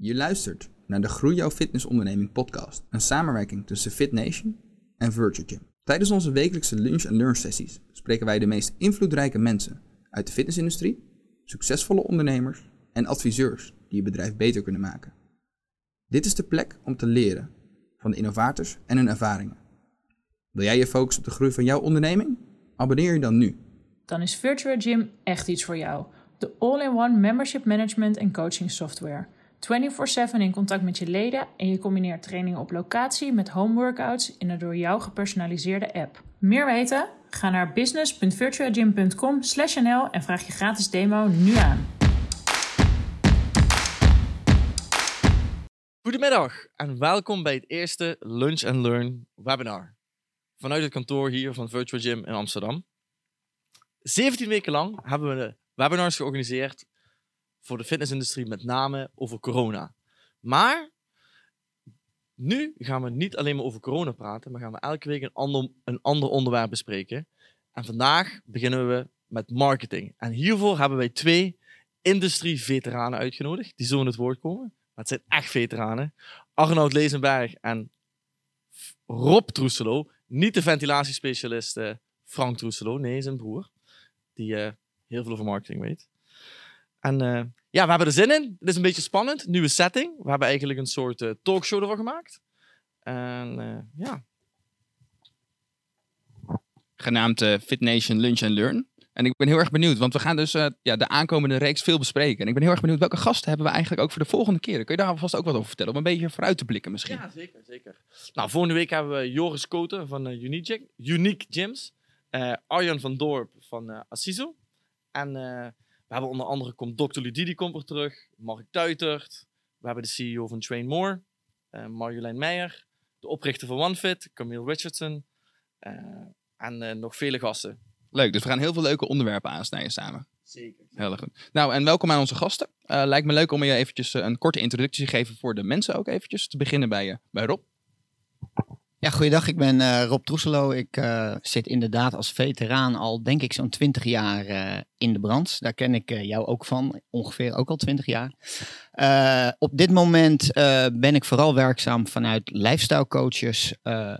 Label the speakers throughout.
Speaker 1: Je luistert naar de Groei Jouw Fitnessonderneming podcast, een samenwerking tussen Fit Nation en Virtual Gym. Tijdens onze wekelijkse lunch- en learn sessies spreken wij de meest invloedrijke mensen uit de fitnessindustrie, succesvolle ondernemers en adviseurs die je bedrijf beter kunnen maken. Dit is de plek om te leren van de innovators en hun ervaringen. Wil jij je focussen op de groei van jouw onderneming? Abonneer je dan nu.
Speaker 2: Dan is Virtual Gym echt iets voor jou. De all-in-one membership management en coaching software. 24/7 in contact met je leden en je combineert trainingen op locatie met home workouts in een door jou gepersonaliseerde app. Meer weten? Ga naar business.virtualgym.com/nl en vraag je gratis demo nu aan.
Speaker 3: Goedemiddag en welkom bij het eerste Lunch and Learn webinar. Vanuit het kantoor hier van Virtual Gym in Amsterdam. 17 weken lang hebben we webinars georganiseerd voor de fitnessindustrie, met name over corona. Maar nu gaan we niet alleen maar over corona praten, maar gaan we elke week een ander, een ander onderwerp bespreken. En vandaag beginnen we met marketing. En hiervoor hebben wij twee industrie-veteranen uitgenodigd. Die zullen het woord komen. Het zijn echt veteranen. Arnoud Lezenberg en Rob Troeselo. Niet de ventilatiespecialist Frank Troeselo. Nee, zijn broer. Die uh, heel veel over marketing weet. En uh, ja, we hebben er zin in. Het is een beetje spannend. Nieuwe setting. We hebben eigenlijk een soort talkshow ervan gemaakt. En ja.
Speaker 1: Genaamd Fit Nation Lunch and Learn. En ik ben heel erg benieuwd, want we gaan dus ja, de aankomende reeks veel bespreken. En ik ben heel erg benieuwd welke gasten hebben we eigenlijk ook voor de volgende keren. Kun je daar alvast ook wat over vertellen? Om een beetje vooruit te blikken misschien.
Speaker 3: Ja, zeker. zeker. Nou, volgende week hebben we Joris Koten van Unique, Unique Gyms. Arjan van Dorp van Assiso. En we hebben onder andere komt Dr. Ludidi komt er terug. Mark Tuitert. We hebben de CEO van Train More. Marjolein Meijer. De oprichter van OneFit. Camille Richardson. en nog vele gasten.
Speaker 1: Leuk, dus we gaan heel veel leuke onderwerpen aansnijden samen.
Speaker 3: Zeker.
Speaker 1: Heel goed. Nou, en welkom aan onze gasten. Uh, lijkt me leuk om je eventjes uh, een korte introductie te geven voor de mensen ook eventjes. Te beginnen bij, uh, bij Rob.
Speaker 4: Ja, goeiedag. Ik ben uh, Rob Troeselo. Ik uh, zit inderdaad als veteraan al, denk ik, zo'n 20 jaar uh, in de brand. Daar ken ik jou ook van, ongeveer ook al 20 jaar. op dit moment ben ik vooral werkzaam vanuit lifestyle coaches.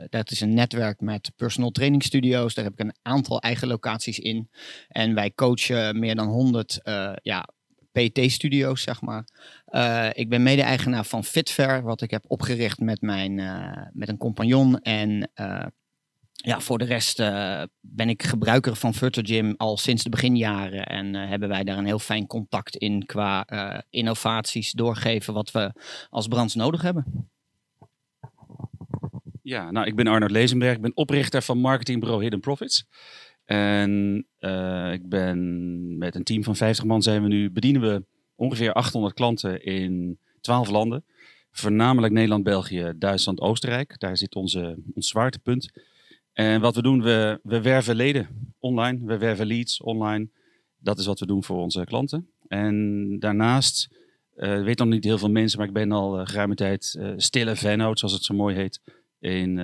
Speaker 4: dat is een netwerk met personal training studio's. Daar heb ik een aantal eigen locaties in. En wij coachen meer dan 100 ja, PT-studio's, zeg maar. Uh, ik ben mede-eigenaar van Fitfair, wat ik heb opgericht met, mijn, uh, met een compagnon. En uh, ja, voor de rest ben ik gebruiker van Virtual Gym al sinds de beginjaren. En hebben wij daar een heel fijn contact in qua innovaties doorgeven wat we als branche nodig hebben.
Speaker 5: Ja, nou, ik ben Arnold Lezenberg. Ik ben oprichter van marketingbureau Hidden Profits. En ik ben met een team van 50 man zijn we nu, bedienen we ongeveer 800 klanten in 12 landen. Voornamelijk Nederland, België, Duitsland, Oostenrijk. Daar zit onze, ons zwaartepunt. En wat we doen, we, we werven leden online, we werven leads online. Dat is wat we doen voor onze klanten. En daarnaast, uh, weet nog niet heel veel mensen, maar ik ben al uh, geruime tijd uh, stille fan-out, zoals het zo mooi heet, in,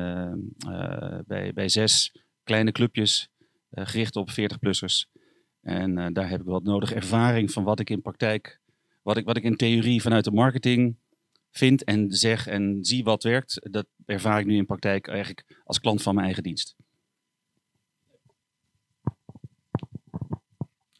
Speaker 5: bij, bij zes kleine clubjes gericht op 40-plussers. En daar heb ik wat nodig ervaring van wat ik in praktijk, wat ik, wat ik in theorie vanuit de marketing vind en zeg en zie wat werkt. Dat ervaar ik nu in praktijk eigenlijk als klant van mijn eigen dienst.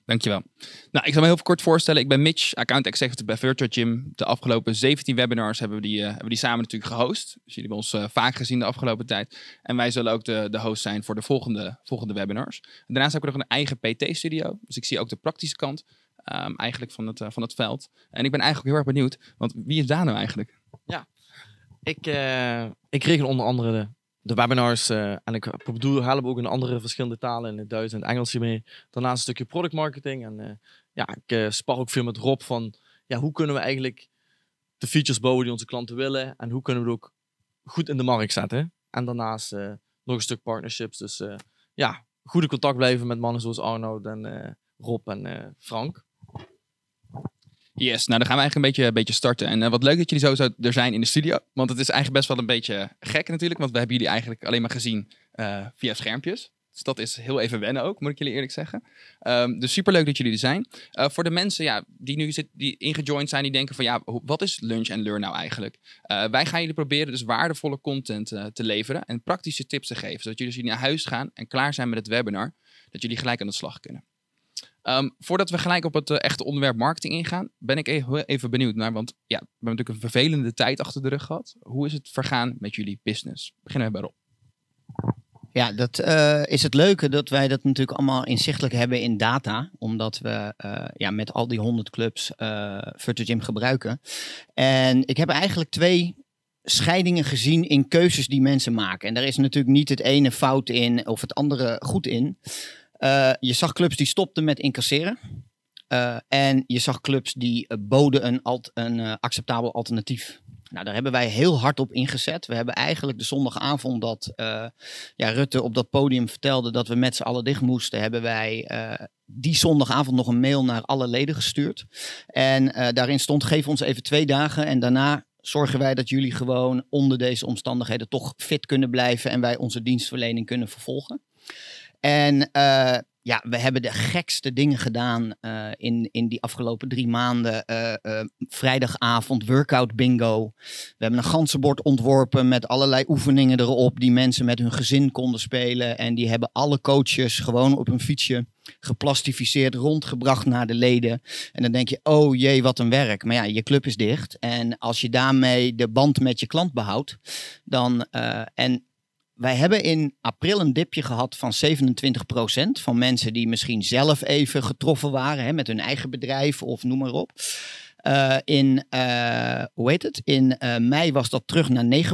Speaker 1: Dankjewel. Nou, ik zal me heel kort voorstellen. Ik ben Mitch, account executive bij Virtual Gym. De afgelopen 17 webinars hebben we die, uh, hebben die samen natuurlijk gehost. Dus jullie hebben ons uh, vaak gezien de afgelopen tijd. En wij zullen ook de, de host zijn voor de volgende, volgende webinars. Daarnaast heb ik nog een eigen PT-studio. Dus ik zie ook de praktische kant um, eigenlijk van het, uh, van het veld. En ik ben eigenlijk heel erg benieuwd, want wie is daar nou eigenlijk?
Speaker 3: Ja, ik, ik regel onder andere de webinars. Uh, en ik bedoel, we ook in andere verschillende talen, in het Duits en het Engels hiermee. Daarnaast een stukje product marketing. En uh, ja, ik uh, spar ook veel met Rob van, ja, hoe kunnen we eigenlijk de features bouwen die onze klanten willen. En hoe kunnen we het ook goed in de markt zetten. En daarnaast nog een stuk partnerships. Dus ja, goede contact blijven met mannen zoals Arnoud en Rob en Frank.
Speaker 1: Yes, nou dan gaan we eigenlijk een beetje, een beetje starten. En uh, wat leuk dat jullie sowieso er zijn in de studio. Want het is eigenlijk best wel een beetje gek natuurlijk. Want we hebben jullie eigenlijk alleen maar gezien uh, via schermpjes. Dus dat is heel even wennen ook, moet ik jullie eerlijk zeggen. Um, dus superleuk dat jullie er zijn. Uh, voor de mensen ja, die nu zit, die ingejoind zijn, die denken van ja, wat is Lunch and Learn nou eigenlijk? Wij gaan jullie proberen dus waardevolle content te leveren en praktische tips te geven. Zodat jullie dus naar huis gaan en klaar zijn met het webinar. Dat jullie gelijk aan de slag kunnen. Um, voordat we gelijk op het uh, echte onderwerp marketing ingaan, ben ik even, benieuwd naar, want ja, we hebben natuurlijk een vervelende tijd achter de rug gehad. Hoe is het vergaan met jullie business? Beginnen we bij Rob.
Speaker 4: Ja, dat uh, is het leuke dat wij dat natuurlijk allemaal inzichtelijk hebben in data. Omdat we uh, ja, met al die 100 clubs uh, Virtual Gym gebruiken. En ik heb eigenlijk twee scheidingen gezien in keuzes die mensen maken. En daar is natuurlijk niet het ene fout in of het andere goed in. Je zag clubs die stopten met incasseren. en je zag clubs die boden een, acceptabel alternatief. Nou, daar hebben wij heel hard op ingezet. We hebben eigenlijk de zondagavond dat ja, Rutte op dat podium vertelde dat we met z'n allen dicht moesten, hebben wij die zondagavond nog een mail naar alle leden gestuurd. En daarin stond: geef ons even twee dagen en daarna zorgen wij dat jullie gewoon onder deze omstandigheden toch fit kunnen blijven en wij onze dienstverlening kunnen vervolgen. En ja, we hebben de gekste dingen gedaan uh, in, in die afgelopen drie maanden. Uh, vrijdagavond workout bingo. We hebben een ganzenbord ontworpen met allerlei oefeningen erop die mensen met hun gezin konden spelen. En die hebben alle coaches gewoon op een fietsje geplastificeerd, rondgebracht naar de leden. En dan denk je, oh jee, wat een werk. Maar ja, je club is dicht. En als je daarmee de band met je klant behoudt, dan... en wij hebben in april een dipje gehad van 27% van mensen die misschien zelf even getroffen waren hè, met hun eigen bedrijf of noem maar op. Uh, in, uh, hoe heet het? In uh, mei was dat terug naar 9%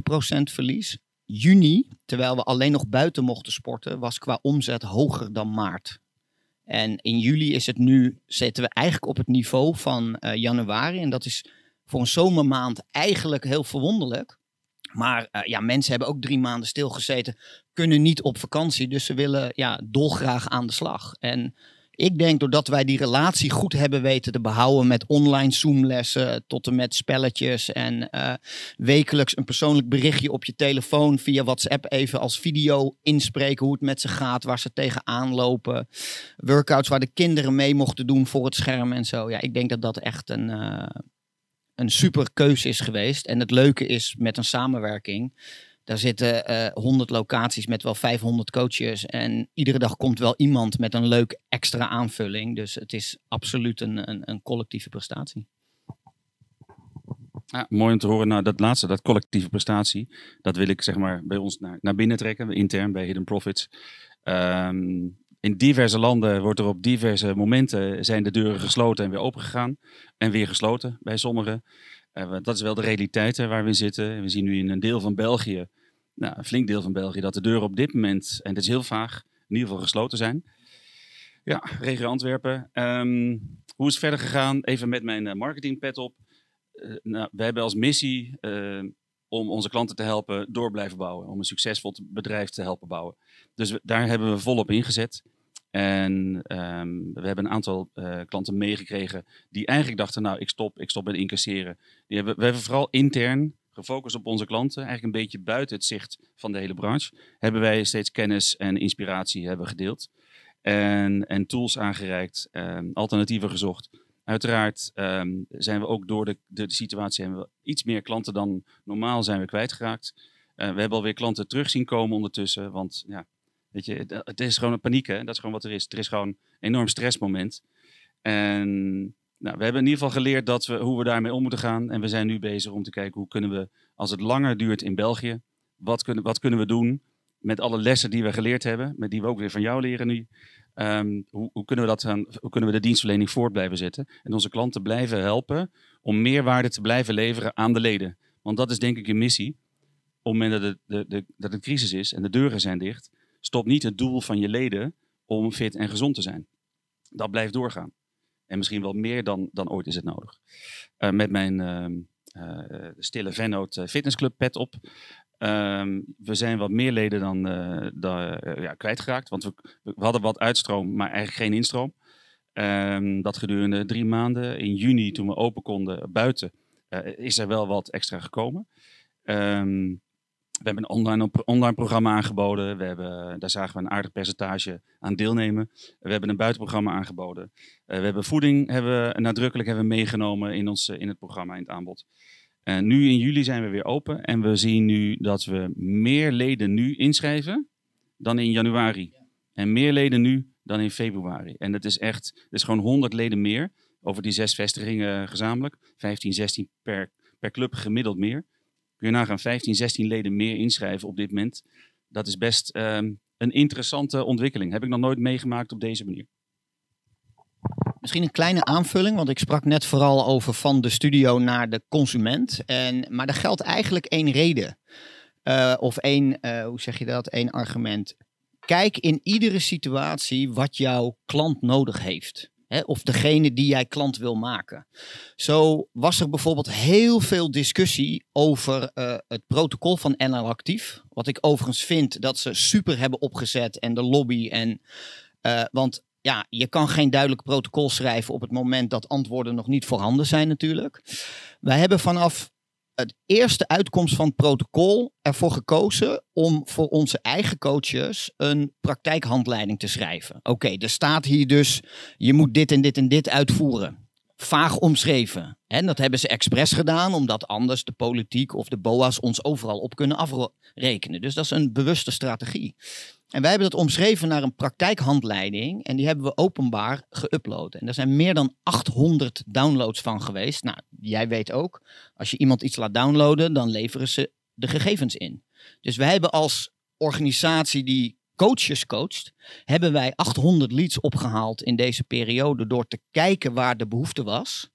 Speaker 4: verlies. Juni, terwijl we alleen nog buiten mochten sporten, was qua omzet hoger dan maart. En in juli is het nu, zitten we eigenlijk op het niveau van januari. En dat is voor een zomermaand eigenlijk heel verwonderlijk. Maar uh, ja, mensen hebben ook drie maanden stilgezeten, kunnen niet op vakantie. Dus ze willen ja, dolgraag aan de slag. En ik denk doordat wij die relatie goed hebben weten te behouden met online Zoomlessen tot en met spelletjes en uh, wekelijks een persoonlijk berichtje op je telefoon via WhatsApp even als video inspreken hoe het met ze gaat, waar ze tegenaan lopen. Workouts waar de kinderen mee mochten doen voor het scherm en zo. Ja, ik denk dat dat echt een, uh, een super keuze is geweest. En het leuke is met een samenwerking. Daar zitten uh, eh, 100 locaties met wel 500 coaches. En iedere dag komt wel iemand met een leuk extra aanvulling. Dus het is absoluut een, een, een collectieve prestatie.
Speaker 5: Mooi om te horen. Nou, dat laatste, dat collectieve prestatie, dat wil ik zeg maar bij ons naar, naar binnen trekken, intern bij Hidden Profits. Um, in diverse landen wordt er op diverse momenten zijn de deuren gesloten en weer opengegaan. En weer gesloten bij sommigen. Uh, dat is wel de realiteit hè, waar we in zitten. We zien nu in een deel van België, nou, een flink deel van België, dat de deuren op dit moment, en het is heel vaag, in ieder geval gesloten zijn. Ja, regio Antwerpen. Um, hoe is het verder gegaan? Even met mijn uh, marketingpet op. Uh, nou, we hebben als missie om onze klanten te helpen door blijven bouwen. Om een succesvol bedrijf te helpen bouwen. Dus daar hebben we volop ingezet. En um, we hebben een aantal uh, klanten meegekregen die eigenlijk dachten, nou ik stop, ik stop met incasseren. Die hebben, we hebben vooral intern gefocust op onze klanten, eigenlijk een beetje buiten het zicht van de hele branche, hebben wij steeds kennis en inspiratie hebben gedeeld. En, en tools aangereikt, um, alternatieven gezocht. Uiteraard um, zijn we ook door de, de, de, situatie hebben we iets meer klanten dan normaal zijn we kwijtgeraakt. Uh, we hebben alweer klanten terug zien komen ondertussen, want ja, Weet je, het is gewoon een paniek, hè? Dat is gewoon wat er is. Er is gewoon een enorm stressmoment. En nou, we hebben in ieder geval geleerd dat we, hoe we daarmee om moeten gaan. En we zijn nu bezig om te kijken hoe kunnen we, als het langer duurt in België, wat kunnen, wat kunnen we doen met alle lessen die we geleerd hebben, met die we ook weer van jou leren nu. Um, hoe, hoe, kunnen we dat hoe kunnen we de dienstverlening voort blijven zetten en onze klanten blijven helpen om meerwaarde te blijven leveren aan de leden. Want dat is denk ik een missie. Op het moment dat, de, de, dat het crisis is en de deuren zijn dicht, stop niet het doel van je leden om fit en gezond te zijn. Dat blijft doorgaan. En misschien wel meer dan, dan ooit is het nodig. Uh, met mijn uh, uh, stille Vennoot eh, fitnessclub pet op. Ehm, we zijn wat meer leden dan, dan ja, kwijtgeraakt. Want we, hadden wat uitstroom, maar eigenlijk geen instroom. Um, dat gedurende drie maanden. In juni, toen we open konden buiten, is er wel wat extra gekomen. Um, We hebben een online, online programma aangeboden. We hebben, daar zagen we een aardig percentage aan deelnemen. We hebben een buitenprogramma aangeboden. Uh, we hebben voeding hebben nadrukkelijk hebben meegenomen in, ons, in het programma, in het aanbod. Uh, nu in juli zijn we weer open en we zien nu dat we meer leden nu inschrijven dan in januari. En meer leden nu dan in februari. En dat is echt, het is gewoon 100 leden meer over die zes vestigingen gezamenlijk. 15, 16 per, per club gemiddeld meer. Kun je nagaan 15, 16 leden meer inschrijven op dit moment. Dat is best um, een interessante ontwikkeling. Heb ik nog nooit meegemaakt op deze manier.
Speaker 4: Misschien een kleine aanvulling, want ik sprak net vooral over van de studio naar de consument. En, maar er geldt eigenlijk één reden. Uh, of één, uh, hoe zeg je dat, één argument. Kijk in iedere situatie wat jouw klant nodig heeft. Hè, of degene die jij klant wil maken. Zo was er bijvoorbeeld heel veel discussie over uh, het protocol van NL Actief. Wat ik overigens vind dat ze super hebben opgezet en de lobby. En, uh, want ja, je kan geen duidelijk protocol schrijven op het moment dat antwoorden nog niet voorhanden zijn natuurlijk. Wij hebben vanaf eerste uitkomst van het protocol ervoor gekozen om voor onze eigen coaches een praktijkhandleiding te schrijven. Oké, er staat hier dus, je moet dit en dit en dit uitvoeren. Vaag omschreven. En dat hebben ze expres gedaan, omdat anders de politiek of de BOA's ons overal op kunnen afrekenen. Dus dat is een bewuste strategie. En wij hebben dat omschreven naar een praktijkhandleiding en die hebben we openbaar geüpload. En er zijn meer dan 800 downloads van geweest. Nou, jij weet ook, als je iemand iets laat downloaden, dan leveren ze de gegevens in. Dus wij hebben als organisatie die coaches coacht, hebben wij 800 leads opgehaald in deze periode door te kijken waar de behoefte was.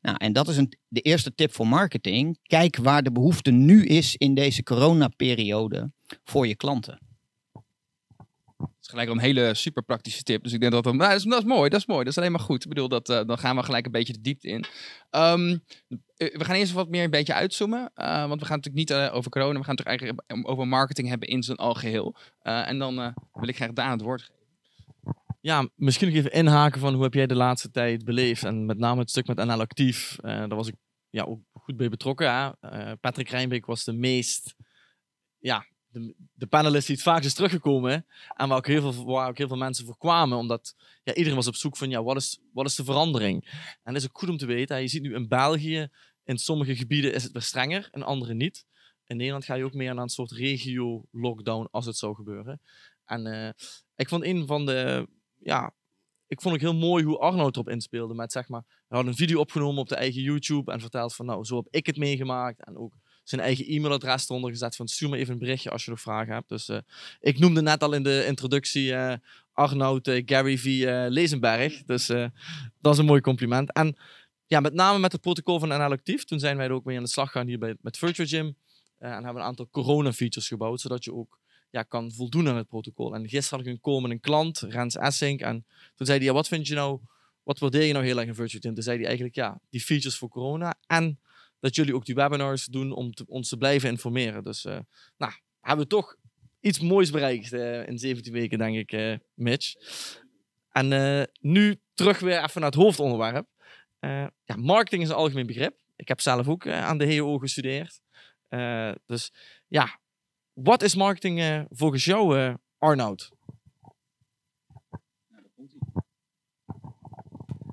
Speaker 4: Nou, en dat is een, de eerste tip voor marketing. Kijk waar de behoefte nu is in deze coronaperiode voor je klanten
Speaker 1: is gelijk een hele super praktische tip. Dus ik denk dat, nou, dat, is, dat is mooi, dat is mooi. Dat is alleen maar goed. Ik bedoel, dat, uh, dan gaan we gelijk een beetje de diepte in. Um, we gaan eerst wat meer een beetje uitzoomen. Uh, want we gaan natuurlijk niet over corona. We gaan het eigenlijk over marketing hebben in zijn algeheel. en dan wil ik graag daar het woord geven.
Speaker 3: Ja, misschien nog even inhaken van hoe heb jij de laatste tijd beleefd. En met name het stuk met NL Actief. daar was ik ja, ook goed bij betrokken. Hè? Patrick Rijnbeek was de meest ja, de, de panelist die het vaakst is teruggekomen. En waar ook heel veel, ook heel veel mensen voor kwamen. Omdat ja, iedereen was op zoek van ja, wat, is, wat is de verandering? En dat is ook goed om te weten. Je ziet nu in België, in sommige gebieden is het weer strenger, in andere niet. In Nederland ga je ook meer naar een soort regio-lockdown als het zou gebeuren. En uh, ik vond een van de, ja, ik vond ook heel mooi hoe Arnoud erop inspeelde. Met zeg maar, hij had een video opgenomen op de eigen YouTube en verteld van nou, zo heb ik het meegemaakt. En ook zijn eigen e-mailadres eronder gezet van stuur me even een berichtje als je nog vragen hebt. Dus uh, ik noemde net al in de introductie uh, Arnoud uh, Gary V. Lezenberg. Dus dat is een mooi compliment. En ja, met name met het protocol van NL Actief, toen zijn wij er ook mee aan de slag gaan hier bij, met Virtual Gym. en hebben een aantal corona-features gebouwd, zodat je ook ja, kan voldoen aan het protocol. En gisteren had ik een call met een klant, Rens Essink, en toen zei hij, ja, wat vind je nou, wat waardeer je nou heel erg in Virtual Gym? Toen zei hij eigenlijk, ja, die features voor corona en dat jullie ook die webinars doen om ons te blijven informeren. Dus uh, nou, hebben we toch iets moois bereikt uh, in 17 weken, denk ik, uh, Mitch. En nu terug weer even naar het hoofdonderwerp. ja, marketing is een algemeen begrip. Ik heb zelf ook aan de HEO gestudeerd. dus ja, wat is marketing volgens jou, Arnoud?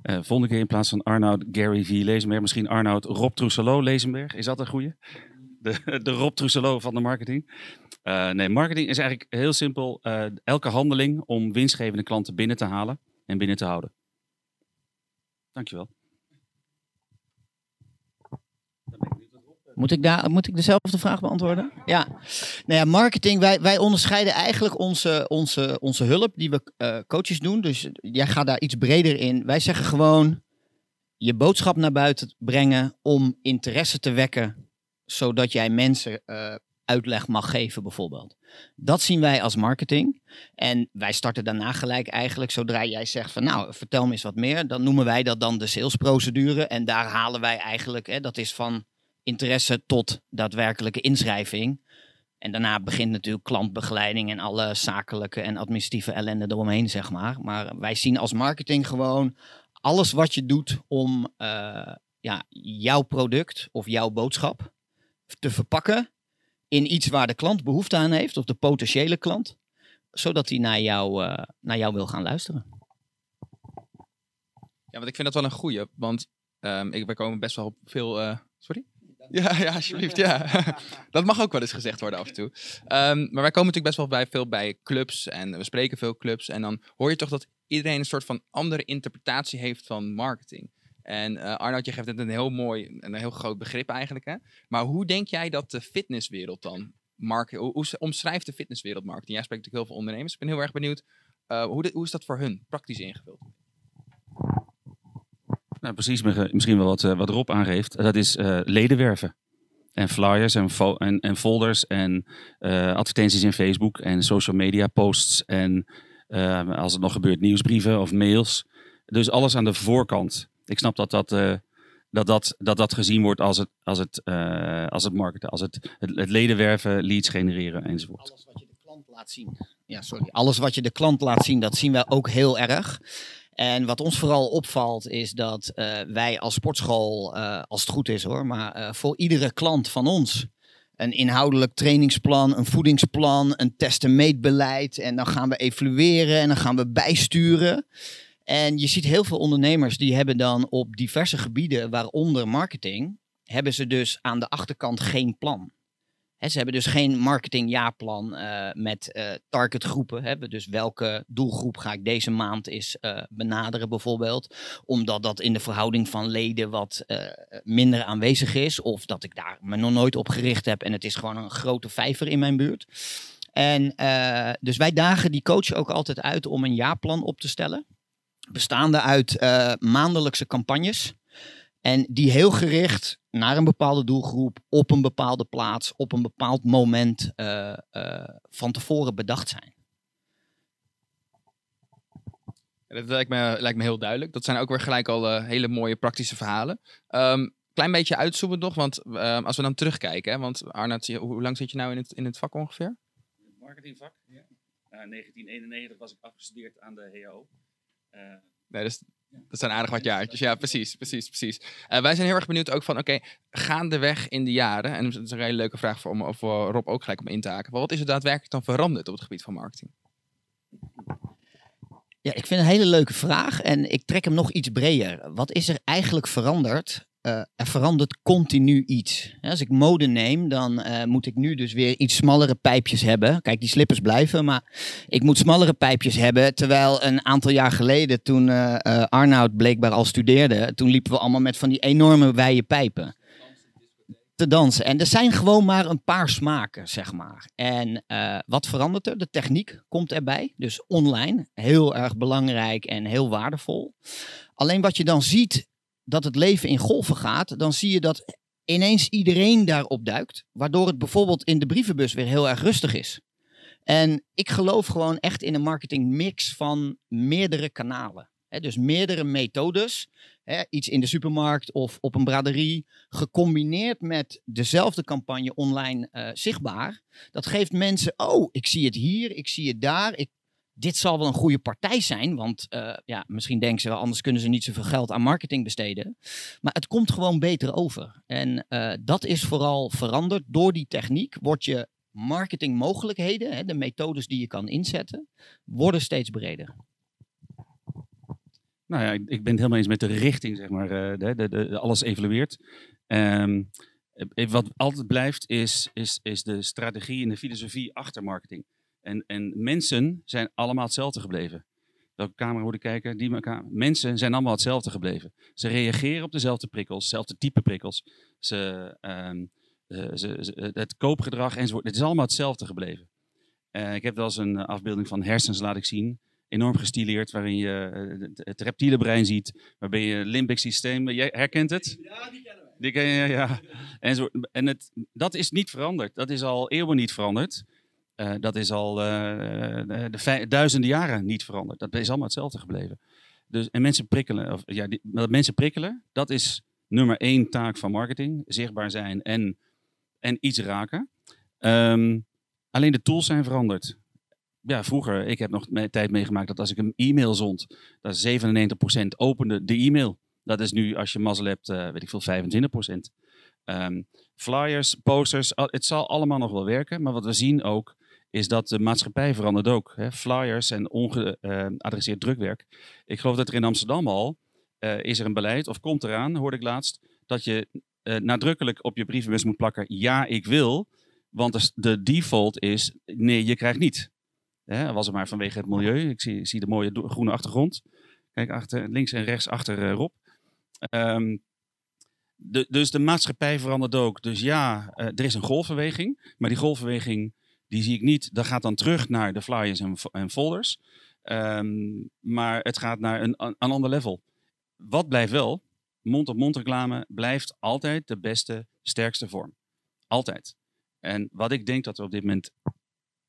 Speaker 5: Uh, volgende keer in plaats van Arnoud Gary V. Lezenberg, misschien Arnoud Rob Trousselot Lezenberg. Is dat een goede? De, de Rob Trousselot van de marketing. Uh, nee, marketing is eigenlijk heel simpel. Uh, elke handeling om winstgevende klanten binnen te halen en binnen te houden. Dankjewel.
Speaker 4: Moet ik, daar, moet ik dezelfde vraag beantwoorden? Ja. Nou ja, marketing, wij, wij onderscheiden eigenlijk onze, onze, onze hulp die we uh, coaches doen. Dus jij gaat daar iets breder in. Wij zeggen gewoon je boodschap naar buiten brengen om interesse te wekken, zodat jij mensen uh, uitleg mag geven bijvoorbeeld. Dat zien wij als marketing. En wij starten daarna gelijk eigenlijk, zodra jij zegt van nou, vertel me eens wat meer, dan noemen wij dat dan de salesprocedure. En daar halen wij eigenlijk, hè, dat is van interesse tot daadwerkelijke inschrijving. En daarna begint natuurlijk klantbegeleiding en alle zakelijke en administratieve ellende eromheen, zeg maar. Maar wij zien als marketing gewoon alles wat je doet om uh, ja, jouw product of jouw boodschap te verpakken in iets waar de klant behoefte aan heeft, of de potentiële klant, zodat hij naar jou, eh, naar jou wil gaan luisteren.
Speaker 1: Ja, want ik vind dat wel een goeie. Want um, ik, we komen best wel op veel. Uh, sorry? Ja, ja, alsjeblieft. Ja. dat mag ook wel eens gezegd worden af en toe. Um, maar wij komen natuurlijk best wel bij, veel bij clubs en we spreken veel clubs. En dan hoor je toch dat iedereen een soort van andere interpretatie heeft van marketing. En uh, je geeft het een heel mooi, een heel groot begrip eigenlijk. Hè? Maar hoe denk jij dat de fitnesswereld dan, market, hoe, omschrijft de fitnesswereld marketing? Jij spreekt natuurlijk heel veel ondernemers. Ik ben heel erg benieuwd, uh, hoe, hoe is dat voor hun praktisch ingevuld?
Speaker 5: Nou, precies, misschien wel wat, uh, wat Rob aangeeft. Dat is ledenwerven. En flyers en, en, folders en advertenties in Facebook en social media posts. En als het nog gebeurt, nieuwsbrieven of mails. Dus alles aan de voorkant. Ik snap dat dat, uh, dat, dat, dat, dat gezien wordt als het, als het, uh, als het marketen, als het, het, het ledenwerven, leads genereren enzovoort.
Speaker 4: Alles wat je de klant laat zien. Ja, sorry. Alles wat je de klant laat zien, dat zien wij ook heel erg. En wat ons vooral opvalt is dat uh, wij als sportschool, als het goed is hoor, maar voor iedere klant van ons een inhoudelijk trainingsplan, een voedingsplan, een test- en meetbeleid. En dan gaan we evalueren en dan gaan we bijsturen. En je ziet heel veel ondernemers die hebben dan op diverse gebieden, waaronder marketing, hebben ze dus aan de achterkant geen plan. Ze hebben dus geen marketingjaarplan uh, met uh, targetgroepen. Hè. Dus welke doelgroep ga ik deze maand eens uh, benaderen bijvoorbeeld. Omdat dat in de verhouding van leden wat minder aanwezig is. Of dat ik daar me nog nooit op gericht heb en het is gewoon een grote vijver in mijn buurt. En dus wij dagen die coach ook altijd uit om een jaarplan op te stellen bestaande uit maandelijkse campagnes. En die heel gericht naar een bepaalde doelgroep, op een bepaalde plaats, op een bepaald moment uh, uh, van tevoren bedacht zijn.
Speaker 1: Dat lijkt me, lijkt me heel duidelijk. Dat zijn ook weer gelijk al hele mooie praktische verhalen. Um, klein beetje uitzoomen nog, want uh, als we dan terugkijken, hè, want Arnoud, hoe lang zit je nou in het, in het vak ongeveer?
Speaker 5: Marketingvak, ja. 1991 was ik afgestudeerd aan de HO.
Speaker 1: Uh, nee, dus, dat zijn aardig wat jaartjes. Ja, precies, precies, precies. Uh, wij zijn heel erg benieuwd ook van, oké, gaandeweg in de jaren, en dat is een hele leuke vraag voor, om, voor Rob ook gelijk om in te haken, wat is er daadwerkelijk dan veranderd op het gebied van marketing?
Speaker 4: Ja, ik vind het een hele leuke vraag en ik trek hem nog iets breder. Wat is er eigenlijk veranderd uh, er verandert continu iets. Als ik mode neem, dan uh, moet ik nu dus weer iets smallere pijpjes hebben. Kijk, die slippers blijven, maar ik moet smallere pijpjes hebben. Terwijl een aantal jaar geleden, toen uh, Arnoud blijkbaar al studeerde, toen liepen we allemaal met van die enorme wijde pijpen. Te dansen. En er zijn gewoon maar een paar smaken, zeg maar. En wat verandert er? De techniek komt erbij. Dus online, heel erg belangrijk en heel waardevol. Alleen wat je dan ziet dat het leven in golven gaat, dan zie je dat ineens iedereen daarop duikt. Waardoor het bijvoorbeeld in de brievenbus weer heel erg rustig is. En ik geloof gewoon echt in een marketingmix van meerdere kanalen. dus meerdere methodes. iets in de supermarkt of op een braderie. Gecombineerd met dezelfde campagne online uh, zichtbaar. Dat geeft mensen, oh, ik zie het hier, ik zie het daar. Ik dit zal wel een goede partij zijn, want uh, ja, misschien denken ze wel, anders kunnen ze niet zoveel geld aan marketing besteden. Maar het komt gewoon beter over. En uh, dat is vooral veranderd. Door die techniek wordt je marketingmogelijkheden, hè, de methodes die je kan inzetten, worden steeds breder.
Speaker 5: Nou ja, ik, ben het helemaal eens met de richting, zeg maar. Uh, de, de, alles evalueert. Um, wat altijd blijft, is, is, is de strategie en de filosofie achter marketing. En, en mensen zijn allemaal hetzelfde gebleven. Welke camera moet ik kijken? Die mensen zijn allemaal hetzelfde gebleven. Ze reageren op dezelfde prikkels, dezelfde type prikkels. Ze, uh, ze, ze, het koopgedrag enzovoort. Het is allemaal hetzelfde gebleven. Uh, ik heb wel eens een afbeelding van hersens laat ik zien. Enorm gestileerd, waarin je het reptiele brein ziet. Waarbij je limbic systeem, jij herkent het?
Speaker 4: Ja, die kennen wij.
Speaker 5: Die ken je, ja. En, zo, en het, dat is niet veranderd. Dat is al eeuwen niet veranderd. Uh, dat is al uh, de duizenden jaren niet veranderd. Dat is allemaal hetzelfde gebleven. Dus, en mensen prikkelen, of, ja, die, mensen prikkelen, dat is nummer één taak van marketing. Zichtbaar zijn en, en iets raken. Um, alleen de tools zijn veranderd. Ja, vroeger, ik heb nog tijd meegemaakt dat als ik een e-mail zond, dat 97% opende de e-mail. Dat is nu, als je mazzel hebt, uh, weet ik veel, 25%. Ehm, flyers, posters, het zal allemaal nog wel werken. Maar wat we zien ook, is dat de maatschappij verandert ook. Hè? Flyers en ongeadresseerd drukwerk. Ik geloof dat er in Amsterdam al, eh, is er een beleid, of komt eraan, hoorde ik laatst, dat je eh, nadrukkelijk op je brievenbus moet plakken, ja, ik wil. Want de, default is, nee, je krijgt niet. Hè, was het maar vanwege het milieu. Ik zie, zie de mooie groene achtergrond. Kijk, achter, links en rechts achter eh, Rob. Ehm, de, dus de maatschappij verandert ook. Dus ja, eh, er is een golfbeweging. Maar die golfbeweging, die zie ik niet. Dat gaat dan terug naar de flyers en, en folders. Ehm, maar het gaat naar een, een ander level. Wat blijft wel? Mond-op-mond reclame blijft altijd de beste, sterkste vorm. Altijd. En wat ik denk dat er op dit moment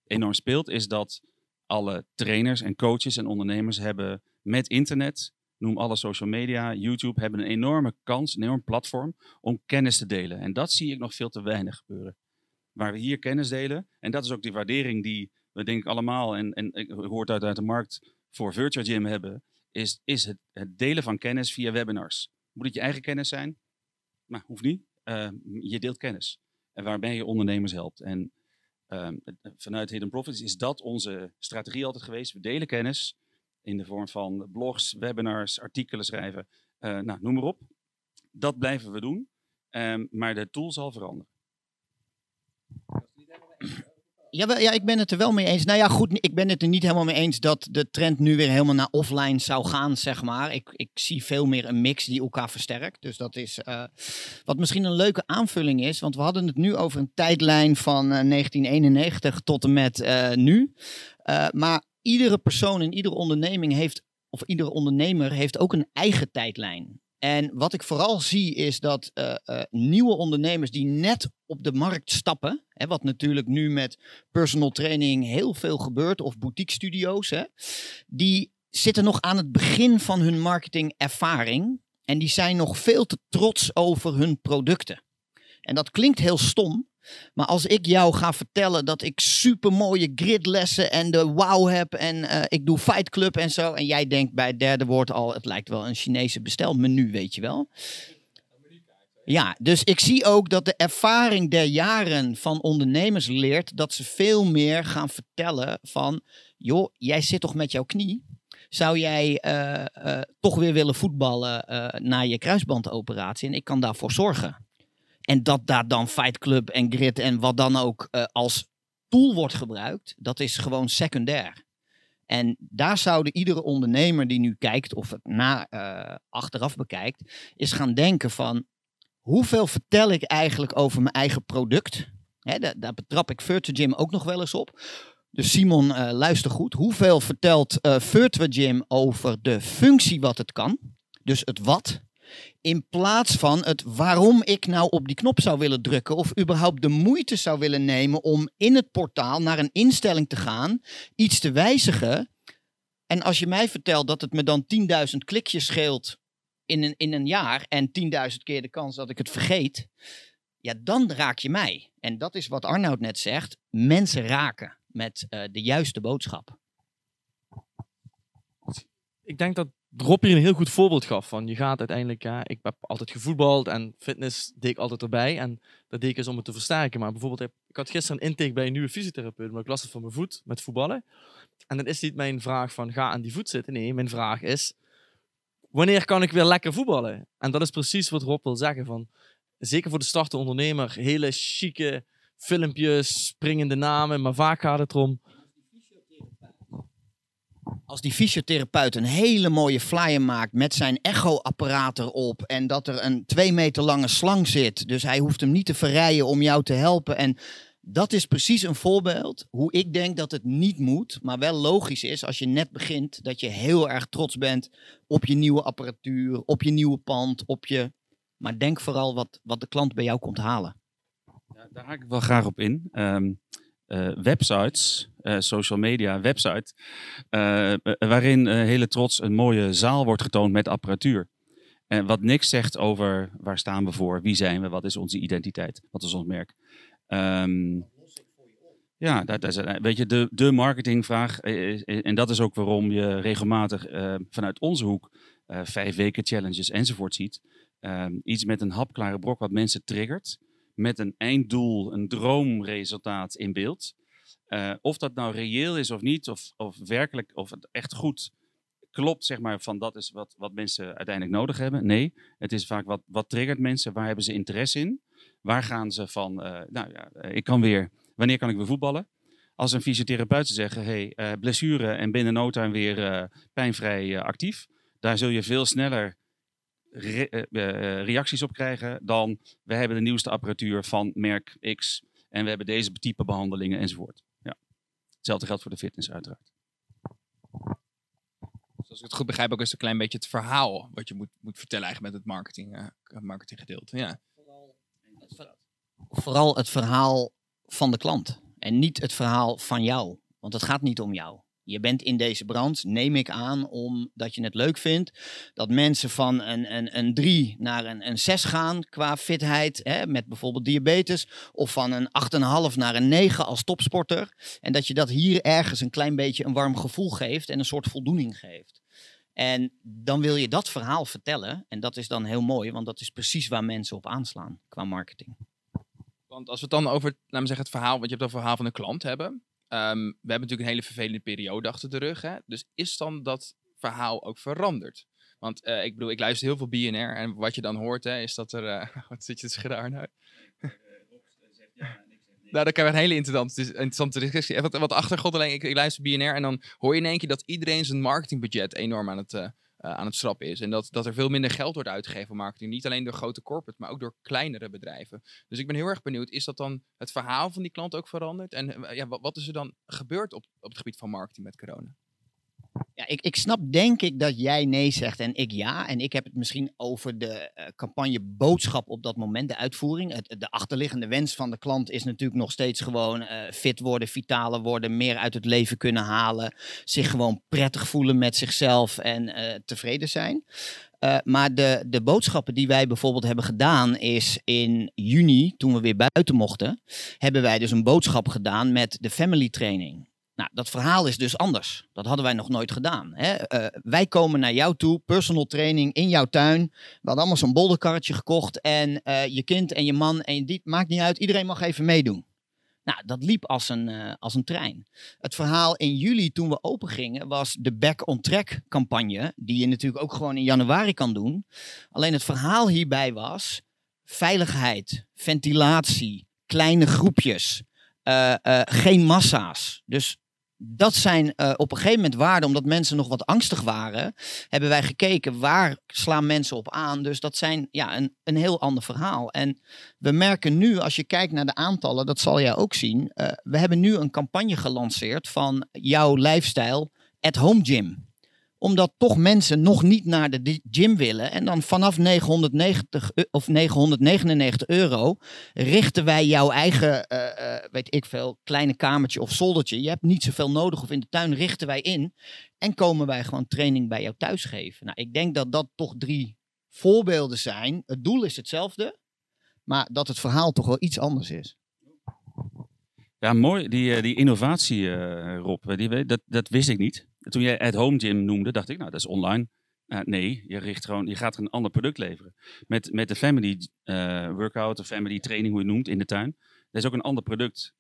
Speaker 5: enorm speelt, is dat alle trainers en coaches en ondernemers hebben met internet, noem alle social media, YouTube, hebben een enorme kans, een enorm platform om kennis te delen. En dat zie ik nog veel te weinig gebeuren. Waar we hier kennis delen, en dat is ook die waardering die we denk ik allemaal, en, en ik hoort uit, uit de markt voor Virtual Gym hebben, is, is het, het delen van kennis via webinars. Moet het je eigen kennis zijn? Nou, hoeft niet. Eh, je deelt kennis. En waarbij je ondernemers helpt. En ehm, vanuit Hidden Profits is dat onze strategie altijd geweest. We delen kennis in de vorm van blogs, webinars, artikelen schrijven. eh, nou, noem maar op. Dat blijven we doen. Ehm, maar de tool zal veranderen.
Speaker 4: Ja, ja, ik ben het er wel mee eens. Nou ja, goed, ik ben het er niet helemaal mee eens dat de trend nu weer helemaal naar offline zou gaan, zeg maar. Ik, ik zie veel meer een mix die elkaar versterkt. Dus dat is eh, wat misschien een leuke aanvulling is, want we hadden het nu over een tijdlijn van eh, 1991 tot en met eh, nu. Eh, maar iedere persoon en iedere onderneming heeft, of iedere ondernemer heeft ook een eigen tijdlijn. En wat ik vooral zie is dat eh, eh, nieuwe ondernemers die net op de markt stappen, hè, wat natuurlijk nu met personal training heel veel gebeurt, of boutique studio's, hè, die zitten nog aan het begin van hun marketingervaring en die zijn nog veel te trots over hun producten. En dat klinkt heel stom, maar als ik jou ga vertellen dat ik supermooie gridlessen en de wow heb en eh, ik doe Fight Club en zo, en jij denkt bij het derde woord al, het lijkt wel een Chinese bestelmenu, weet je wel. Ja, dus ik zie ook dat de ervaring der jaren van ondernemers leert dat ze veel meer gaan vertellen van, joh, jij zit toch met jouw knie? Zou jij eh, eh, toch weer willen voetballen na je kruisbandoperatie? En ik kan daarvoor zorgen. En dat daar dan Fight Club en Grid en wat dan ook eh, als tool wordt gebruikt, dat is gewoon secundair. En daar zouden iedere ondernemer die nu kijkt of het na, eh, achteraf bekijkt, is gaan denken van hoeveel vertel ik eigenlijk over mijn eigen product? Hè, daar, daar betrap ik Virtual Gym ook nog wel eens op. Dus Simon, eh, luister goed. Hoeveel vertelt Virtual Gym over de functie wat het kan? Dus het wat. In plaats van het waarom ik nou op die knop zou willen drukken. Of überhaupt de moeite zou willen nemen om in het portaal naar een instelling te gaan. Iets te wijzigen. En als je mij vertelt dat het me dan 10.000 klikjes scheelt in een, in een jaar. En 10.000 keer de kans dat ik het vergeet. Ja, dan raak je mij. En dat is wat Arnoud net zegt. Mensen raken met eh, de juiste boodschap.
Speaker 3: ik denk dat Rob hier een heel goed voorbeeld gaf van je gaat uiteindelijk, ja, ik heb altijd gevoetbald en fitness deed ik altijd erbij en dat deed ik eens om het te versterken. Maar bijvoorbeeld, ik- had gisteren een intake bij een nieuwe fysiotherapeut, maar ik last het van mijn voet met voetballen. En dan is niet mijn vraag van ga aan die voet zitten. Nee, mijn vraag is wanneer kan ik weer lekker voetballen? En dat is precies wat Rob wil zeggen van zeker voor de startende ondernemer, hele chique filmpjes, springende namen, maar vaak gaat het erom
Speaker 4: Als die fysiotherapeut een hele mooie flyer maakt met zijn echo-apparaat erop. En dat er een twee meter lange slang zit. Dus hij hoeft hem niet te verrijden om jou te helpen. En dat is precies een voorbeeld hoe ik denk dat het niet moet. Maar wel logisch is als je net begint. Dat je heel erg trots bent op je nieuwe apparatuur, op je nieuwe pand, op je... Maar denk vooral wat, wat de klant bij jou komt halen.
Speaker 5: Ja, daar haak ik wel graag op in. Ehm, eh, websites, eh, social media, website, eh, eh, waarin eh, hele trots een mooie zaal wordt getoond met apparatuur. En wat niks zegt over waar staan we voor, wie zijn we, wat is onze identiteit, wat is ons merk. Ehm, ja, dat is, eh, weet je, de, de marketingvraag, eh, eh, en dat is ook waarom je regelmatig eh, vanuit onze hoek eh, vijf weken challenges enzovoort ziet. ehm, iets met een hapklare brok wat mensen triggert. Met een einddoel, een droomresultaat in beeld. Eh, of dat nou reëel is of niet, of, of werkelijk, of het echt goed klopt, zeg maar, van dat is wat, wat mensen uiteindelijk nodig hebben. Nee, het is vaak wat, wat triggert mensen, waar hebben ze interesse in? Waar gaan ze van, eh, nou ja, eh, ik kan weer, wanneer kan ik weer voetballen? Als een fysiotherapeut ze zeggen, hey, eh, blessure en binnen no time weer pijnvrij actief, daar zul je veel sneller re- eh, eh, reacties op krijgen dan we hebben de nieuwste apparatuur van merk X en we hebben deze type behandelingen enzovoort. Ja. Hetzelfde geldt voor de fitness uiteraard.
Speaker 6: Dus als ik het goed begrijp, ook is het een klein beetje het verhaal wat je moet, moet vertellen eigenlijk met het marketing, eh, marketinggedeelte. Ja.
Speaker 4: Vooral het verhaal van de klant en niet het verhaal van jou. Want het gaat niet om jou. Je bent in deze branche, neem ik aan, omdat je het leuk vindt dat mensen van een, een, een 3 naar een, een 6 gaan qua fitheid, hè, met bijvoorbeeld diabetes, of van een 8,5 naar een 9 als topsporter. En dat je dat hier ergens een klein beetje een warm gevoel geeft en een soort voldoening geeft. En dan wil je dat verhaal vertellen. En dat is dan heel mooi, want dat is precies waar mensen op aanslaan qua marketing.
Speaker 6: Want als we het dan over, we zeggen, het verhaal, want je hebt het verhaal van een klant hebben. Ehm, we hebben natuurlijk een hele vervelende periode achter de rug. Hè? Dus is dan dat verhaal ook veranderd? Want eh, ik bedoel, ik luister heel veel BNR en wat je dan hoort, hè, is dat er. eh, wat zit je te schudden, Arno? Nou, dan krijg je een hele interessante, interessante discussie. Wat, wat achtergrond alleen. Ik, luister BNR en dan hoor je in één keer dat iedereen zijn marketingbudget enorm aan het, eh, aan het schrappen is. En dat, dat er veel minder geld wordt uitgegeven voor marketing. Niet alleen door grote corporate, maar ook door kleinere bedrijven. Dus ik ben heel erg benieuwd, is dat dan het verhaal van die klant ook veranderd? En eh, ja, wat, wat is er dan gebeurd op, op het gebied van marketing met corona?
Speaker 4: Ja, ik, ik snap denk ik dat jij nee zegt en ik ja. En ik heb het misschien over de eh, campagne boodschap op dat moment, de uitvoering. Het, de achterliggende wens van de klant is natuurlijk nog steeds gewoon eh, fit worden, vitaler worden, meer uit het leven kunnen halen. Zich gewoon prettig voelen met zichzelf en eh, tevreden zijn. Eh, maar de, de boodschappen die wij bijvoorbeeld hebben gedaan is in juni, toen we weer buiten mochten, hebben wij dus een boodschap gedaan met de family training. Nou, dat verhaal is dus anders. Dat hadden wij nog nooit gedaan. Hè? Eh, wij komen naar jou toe, personal training in jouw tuin. We hadden allemaal zo'n bolderkarretje gekocht. En eh, je kind en je man en je maakt niet uit, iedereen mag even meedoen. Nou, dat liep als een, eh, als een trein. Het verhaal in juli toen we open gingen was de Back on Track campagne. Die je natuurlijk ook gewoon in januari kan doen. Alleen het verhaal hierbij was veiligheid, ventilatie, kleine groepjes, geen massa's. Dus dat zijn eh, op een gegeven moment waarden, omdat mensen nog wat angstig waren, hebben wij gekeken waar slaan mensen op aan. Dus dat zijn ja, een, een heel ander verhaal. En we merken nu, als je kijkt naar de aantallen, dat zal jij ook zien. eh, we hebben nu een campagne gelanceerd van jouw lifestyle at home gym omdat toch mensen nog niet naar de gym willen. En dan vanaf 990 eu- of 999 euro richten wij jouw eigen, eh, eh, weet ik veel, kleine kamertje of zoldertje. Je hebt niet zoveel nodig of in de tuin richten wij in. En komen wij gewoon training bij jou thuis geven. Nou, ik denk dat dat toch drie voorbeelden zijn. Het doel is hetzelfde, maar dat het verhaal toch wel iets anders is.
Speaker 5: Ja, mooi. Die, eh, die innovatie, Rob, die, dat, dat wist ik niet. Toen jij at home gym noemde, dacht ik, nou, dat is online. Eh, nee, je, richt gewoon, je gaat een ander product leveren. Met, met de family eh, workout, de family training, hoe je het noemt, in de tuin. Dat is ook een ander product.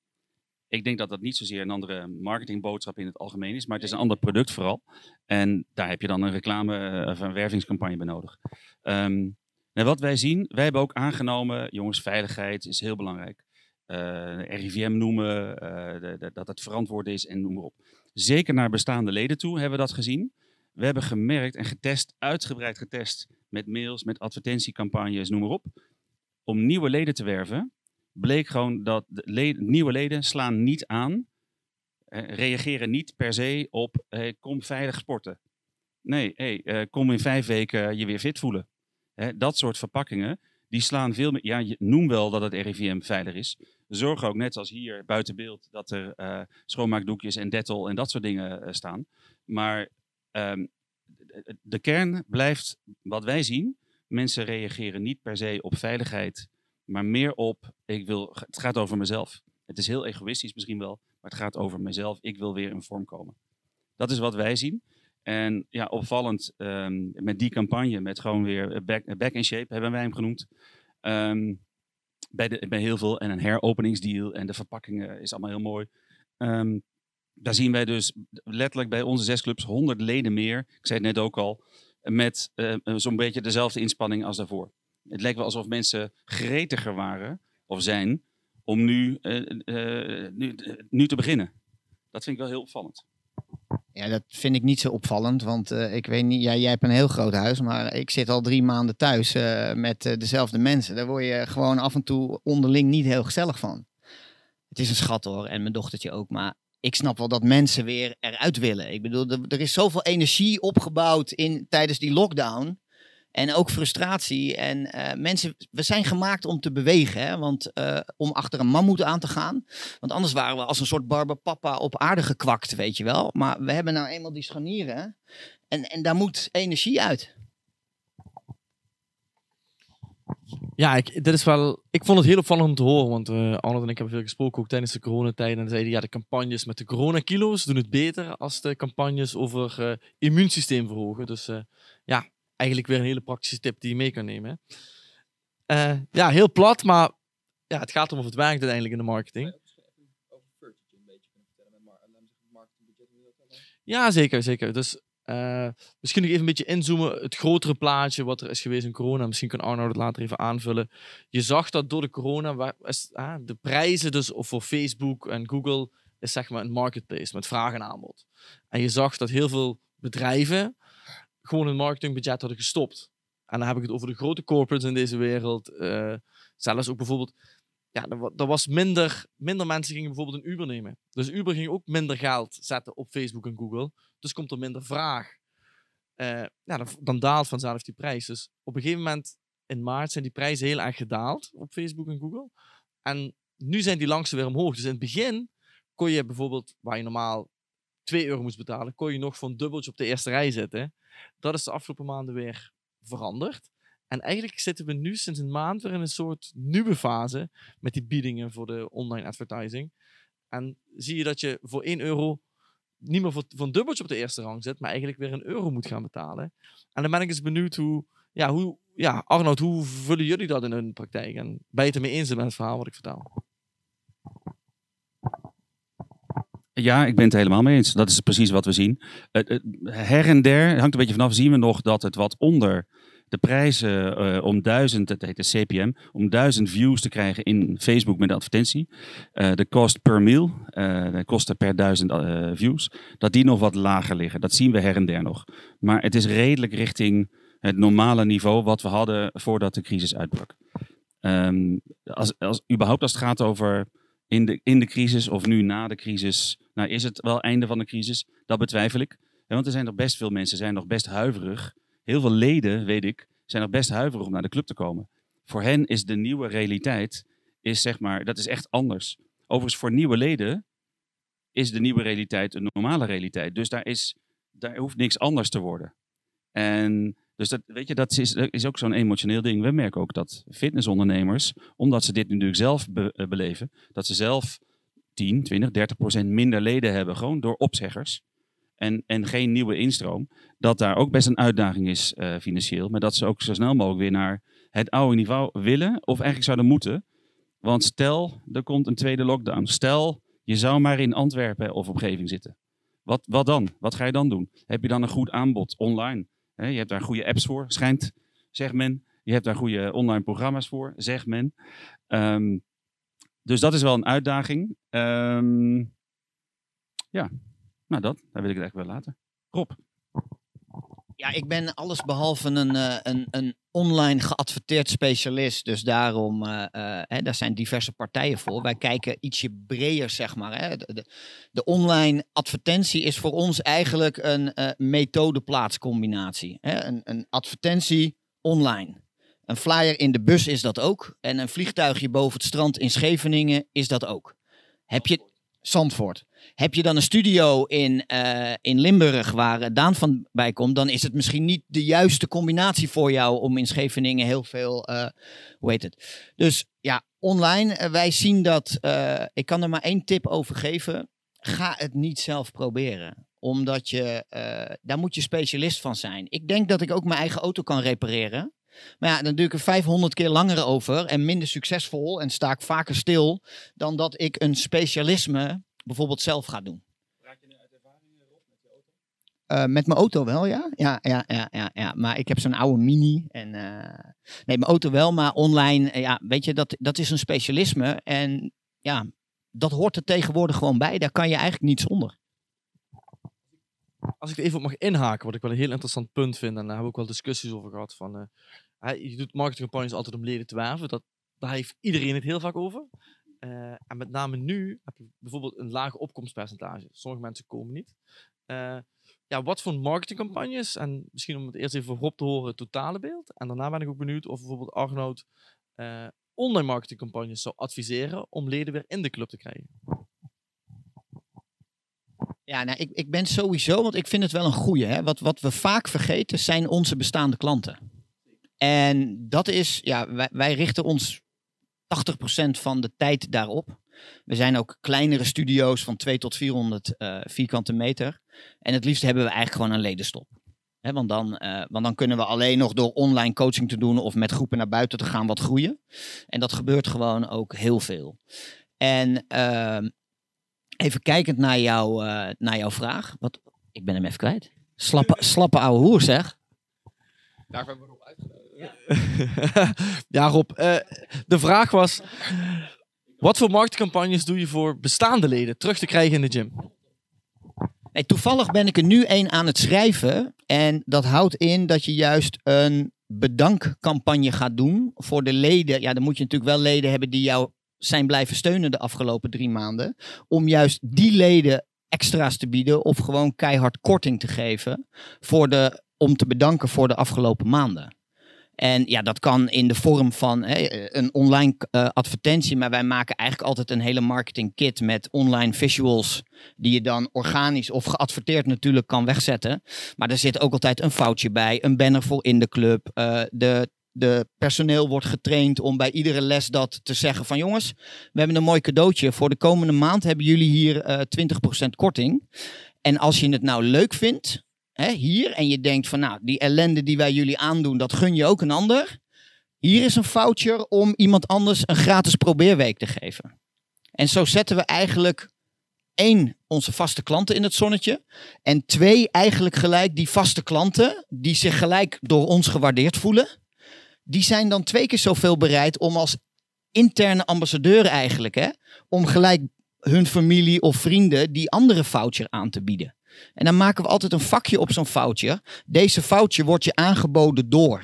Speaker 5: Ik denk dat dat niet zozeer een andere marketingboodschap in het algemeen is, maar het is een ander product vooral. En daar heb je dan een reclame eh, of een wervingscampagne bij nodig. Ehm, en wat wij zien, wij hebben ook aangenomen, jongens, veiligheid is heel belangrijk. RIVM noemen, de- de- dat het verantwoord is en noem maar op. Zeker naar bestaande leden toe hebben we dat gezien. We hebben gemerkt en getest, uitgebreid getest met mails, met advertentiecampagnes, noem maar op. Om nieuwe leden te werven, bleek gewoon dat nieuwe leden slaan niet aan, reageren niet per se op kom veilig sporten. Nee, hey, eh, kom in vijf weken je weer fit voelen. Dat soort verpakkingen, die slaan veel meer. Ja, noem wel dat het RIVM veilig is. Zorg ook, net als hier buiten beeld, dat er eh, schoonmaakdoekjes en Dettol en dat soort dingen eh, staan. Maar ehm, de, kern blijft wat wij zien. Mensen reageren niet per se op veiligheid, maar meer op, ik wil, het gaat over mezelf. Het is heel egoïstisch misschien wel, maar het gaat over mezelf. Ik wil weer in vorm komen. Dat is wat wij zien. En ja, opvallend ehm, met die campagne, met gewoon weer back, back in shape, hebben wij hem genoemd. Ehm, bij, heel veel en een heropeningsdeal en de verpakkingen is allemaal heel mooi. Ehm, daar zien wij dus letterlijk bij onze zes clubs 100 leden meer. Ik zei het net ook al, met eh, zo'n beetje dezelfde inspanning als daarvoor. Het lijkt wel alsof mensen gretiger waren, of zijn, om nu, eh, eh, nu, nu te beginnen. Dat vind ik wel heel opvallend.
Speaker 4: Ja, dat vind ik niet zo opvallend, want ik weet niet, ja, jij hebt een heel groot huis, maar ik zit al drie maanden thuis met dezelfde mensen. Daar word je gewoon af en toe onderling niet heel gezellig van. Het is een schat hoor, en mijn dochtertje ook, maar ik snap wel dat mensen weer eruit willen. Ik bedoel, er, is zoveel energie opgebouwd in, tijdens die lockdown. En ook frustratie. En uh, mensen, we zijn gemaakt om te bewegen. Hè? Want uh, om achter een mammoet aan te gaan. Want anders waren we als een soort barbapapa op aarde gekwakt, weet je wel. Maar we hebben nou eenmaal die scharnieren. En, en daar moet energie uit.
Speaker 3: Ja, ik, dit is wel, ik vond het heel opvallend om te horen. Want uh, Arnold en ik hebben veel gesproken ook tijdens de coronatijd. En zeiden ja, de campagnes met de coronakilo's doen het beter als de campagnes over uh, immuunsysteem verhogen. Dus ja, eigenlijk weer een hele praktische tip die je mee kan nemen. ja, heel plat, maar ja, het gaat om of het werkt uiteindelijk in de marketing. Ja, zeker, zeker. Dus uh, misschien nog even een beetje inzoomen. Het grotere plaatje wat er is geweest in corona. Misschien kan Arno het later even aanvullen. Je zag dat door de corona, waar, is, ah, de prijzen dus voor Facebook en Google is zeg maar een marketplace met vraag en aanbod. En je zag dat heel veel bedrijven gewoon hun marketingbudget hadden gestopt. En dan heb ik het over de grote corporates in deze wereld. Uh, zelfs ook bijvoorbeeld ja, er, was minder, minder mensen gingen bijvoorbeeld een Uber nemen. Dus Uber ging ook minder geld zetten op Facebook en Google. Dus komt er minder vraag. Uh, ja, dan, dan, daalt vanzelf die prijs. Dus op een gegeven moment in maart zijn die prijzen heel erg gedaald op Facebook en Google. En nu zijn die langzaam weer omhoog. Dus in het begin kon je bijvoorbeeld, waar je normaal 2 euro moest betalen, kon je nog voor een dubbeltje op de eerste rij zitten. Dat is de afgelopen maanden weer veranderd. En eigenlijk zitten we nu sinds een maand weer in een soort nieuwe fase met die biedingen voor de online advertising. En zie je dat je voor 1 euro niet meer voor, voor dubbeltje op de eerste rang zit, maar eigenlijk weer een euro moet gaan betalen. En dan ben ik eens benieuwd hoe, ja, hoe, ja, Arnoud, hoe vullen jullie dat in hun praktijk? En ben je het ermee eens met het verhaal wat ik vertel?
Speaker 5: Ja, ik ben het helemaal mee eens. Dat is precies wat we zien. her en der, hangt een beetje vanaf, zien we nog dat het wat onder de prijzen uh, om duizend, dat heet de CPM, om duizend views te krijgen in Facebook met de advertentie. Uh, de kost per mail, uh, de kosten per duizend views, dat die nog wat lager liggen. Dat zien we her en der nog. Maar het is redelijk richting het normale niveau wat we hadden voordat de crisis uitbrak. Um, als, als, überhaupt als het gaat over in de, in de crisis of nu na de crisis, nou is het wel einde van de crisis? Dat betwijfel ik. Want er zijn nog best veel mensen, zijn nog best huiverig heel veel leden, weet ik, zijn nog best huiverig om naar de club te komen. Voor hen is de nieuwe realiteit, is zeg maar, dat is echt anders. Overigens, voor nieuwe leden is de nieuwe realiteit een normale realiteit. Dus daar, is, daar hoeft niks anders te worden. En dus dat, weet je, dat is, is ook zo'n emotioneel ding. We merken ook dat fitnessondernemers, omdat ze dit natuurlijk zelf eh, beleven, dat ze zelf 10, 20, 30 procent minder leden hebben, gewoon door opzeggers en, en geen nieuwe instroom, dat daar ook best een uitdaging is uh, financieel. Maar dat ze ook zo snel mogelijk weer naar het oude niveau willen, of eigenlijk zouden moeten. Want stel, er komt een tweede lockdown. Stel, je zou maar in Antwerpen of omgeving zitten. Wat, wat dan? Wat ga je dan doen? Heb je dan een goed aanbod online? Je hebt daar goede apps voor, schijnt, zegt men. Je hebt daar goede online programma's voor, zegt men. Um, dus dat is wel een uitdaging. Um, ja, nou, dat, daar wil ik het echt wel laten. Rob.
Speaker 4: Ja, ik ben allesbehalve een, uh, een, een online geadverteerd specialist. Dus daarom, uh, hè, daar zijn diverse partijen voor. Wij kijken ietsje breder, zeg maar. Hè. De, de, online advertentie is voor ons eigenlijk een methode-plaatscombinatie. Een, een advertentie online. Een flyer in de bus is dat ook. En een vliegtuigje boven het strand in Scheveningen is dat ook. Heb je... Zandvoort. Heb je dan een studio in, uh, in Limburg waar Daan van bij komt, dan is het misschien niet de juiste combinatie voor jou om in Scheveningen heel veel, uh, hoe heet het. Dus ja, online, wij zien dat, ik kan er maar één tip over geven. Ga het niet zelf proberen. Omdat je, eh, daar moet je specialist van zijn. Ik denk dat ik ook mijn eigen auto kan repareren. Maar ja, dan doe ik er 500 keer langer over en minder succesvol en sta ik vaker stil dan dat ik een specialisme bijvoorbeeld zelf ga doen. Eh, met mijn auto wel, ja. Ja, ja, ja, ja, ja. Maar ik heb zo'n oude mini. En, eh, nee, mijn auto wel, maar online, eh, ja, weet je, dat, dat is een specialisme. En ja, dat hoort er tegenwoordig gewoon bij. Daar kan je eigenlijk niet zonder.
Speaker 3: Als ik er even op mag inhaken, wat ik wel een heel interessant punt vind, en daar hebben we ook wel discussies over gehad, van, eh, je doet marketingcampagnes altijd om leden te werven, dat, daar heeft iedereen het heel vaak over. Eh, en met name nu heb je bijvoorbeeld een laag opkomstpercentage. Sommige mensen komen niet. Eh, ja, wat voor marketingcampagnes, en misschien om het eerst even Rob te horen, het totale beeld. En daarna ben ik ook benieuwd of bijvoorbeeld Arnoud eh, online marketingcampagnes zou adviseren om leden weer in de club te krijgen.
Speaker 4: Ja, nou, ik, ik ben sowieso, want ik vind het wel een goeie. Hè? Wat, wat we vaak vergeten zijn onze bestaande klanten. En dat is, ja, wij, richten ons 80% van de tijd daarop. We zijn ook kleinere studio's van 2 tot 400 eh, vierkante meter. En het liefst hebben we eigenlijk gewoon een ledenstop. Want, dan, eh, want dan kunnen we alleen nog door online coaching te doen of met groepen naar buiten te gaan wat groeien. En dat gebeurt gewoon ook heel veel. En ehm, even kijkend naar, jou, eh, naar jouw vraag. Wat, ik ben hem even kwijt. Slappe, slappe ouwe hoer zeg.
Speaker 6: Daarvoor
Speaker 3: ja, Rob, eh, de vraag was: wat voor marketingcampagnes doe je voor bestaande leden terug te krijgen in de gym?
Speaker 4: Nee, toevallig ben ik er nu een aan het schrijven. En dat houdt in dat je juist een bedankcampagne gaat doen voor de leden. Ja, dan moet je natuurlijk wel leden hebben die jou zijn blijven steunen de afgelopen drie maanden. Om juist die leden extra's te bieden of gewoon keihard korting te geven voor de, om te bedanken voor de afgelopen maanden. En ja, dat kan in de vorm van hè, een online eh, advertentie, maar wij maken eigenlijk altijd een hele marketing kit met online visuals die je dan organisch of geadverteerd natuurlijk kan wegzetten. Maar er zit ook altijd een foutje bij, een banner voor in de club. eh, de, de personeel wordt getraind om bij iedere les dat te zeggen van jongens, we hebben een mooi cadeautje. Voor de komende maand hebben jullie hier eh 20% korting. En als je het nou leuk vindt, hè, hier, en je denkt van nou, die ellende die wij jullie aandoen, dat gun je ook een ander. Hier is een voucher om iemand anders een gratis probeerweek te geven. En zo zetten we eigenlijk één, onze vaste klanten in het zonnetje. En twee, eigenlijk gelijk die vaste klanten, die zich gelijk door ons gewaardeerd voelen. Die zijn dan twee keer zoveel bereid om als interne ambassadeur eigenlijk, hè, om gelijk hun familie of vrienden die andere voucher aan te bieden. En dan maken we altijd een vakje op zo'n voucher. Deze voucher wordt je aangeboden door.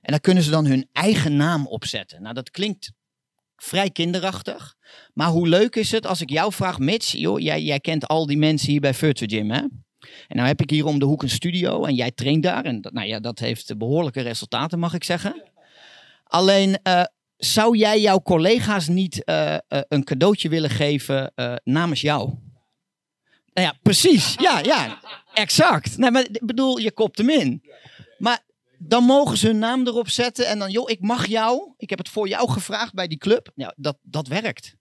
Speaker 4: En daar kunnen ze dan hun eigen naam op zetten. Nou, dat klinkt vrij kinderachtig. Maar hoe leuk is het als ik jou vraag, Mitch, joh, jij, jij kent al die mensen hier bij Virtual Gym, hè? En nou heb ik hier om de hoek een studio en jij traint daar. En dat, nou ja, dat heeft behoorlijke resultaten, mag ik zeggen. Alleen, eh, zou jij jouw collega's niet eh, eh, een cadeautje willen geven namens jou? Nou ja, precies. Ja, ja, exact. Nee, maar ik bedoel, je kopt hem in. Maar dan mogen ze hun naam erop zetten en dan, joh, ik mag jou. Ik heb het voor jou gevraagd bij die club. Ja, dat, dat werkt.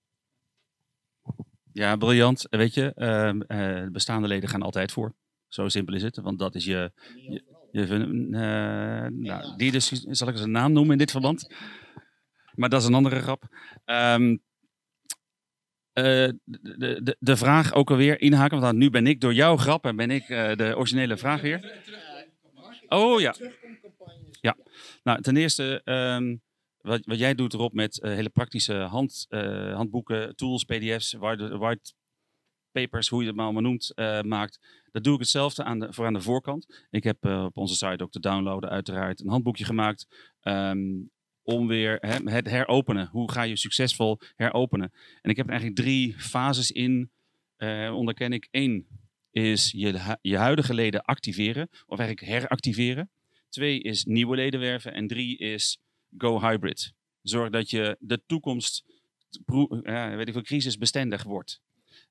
Speaker 5: Ja, briljant. Weet je, ehm, eh, bestaande leden gaan altijd voor. Zo simpel is het. Want dat is je. je, eh, nou, die dus, zal ik eens een naam noemen in dit verband. Maar dat is een andere grap. Ehm, eh, de, de, de- vraag ook alweer inhaken. Want nu ben ik door jouw grap en ben ik eh, de originele vraag weer. Oh ja. Ja. Nou, ten eerste, ehm, wat, wat jij doet Rob met eh, hele praktische hand, eh, handboeken, tools, pdf's, white, white papers, hoe je het maar allemaal noemt, eh, maakt. Dat doe ik hetzelfde aan de, voor aan de voorkant. Ik heb eh, op onze site ook te downloaden uiteraard een handboekje gemaakt. ehm, om weer hè, het heropenen. Hoe ga je succesvol heropenen? En ik heb er eigenlijk drie fases in, eh onderken ik. Eén is je, je huidige leden activeren, of eigenlijk heractiveren. Twee is nieuwe leden werven. En drie is go hybrid. Zorg dat je de toekomst, ja, weet ik veel, crisisbestendig wordt.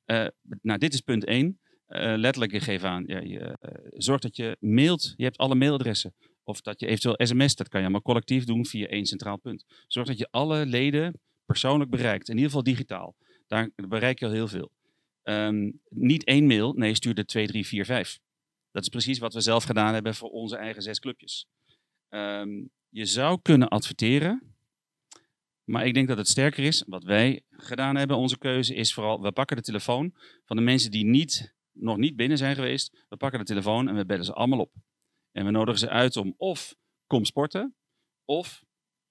Speaker 5: Eh, nou, dit is punt één. Eh, letterlijk, ik geef aan, ja, je, eh, zorg dat je mailt. Je hebt alle mailadressen. Of dat je eventueel sms, dat kan je allemaal collectief doen via één centraal punt. Zorg dat je alle leden persoonlijk bereikt. In ieder geval digitaal. Daar bereik je al heel veel. Ehm, niet één mail, nee, stuur er twee, drie, vier, vijf. Dat is precies wat we zelf gedaan hebben voor onze eigen zes clubjes. Ehm, je zou kunnen adverteren, maar ik denk dat het sterker is. Wat wij gedaan hebben, onze keuze is vooral, we pakken de telefoon van de mensen die niet, nog niet binnen zijn geweest. We pakken de telefoon en we bellen ze allemaal op. En we nodigen ze uit om of kom sporten, of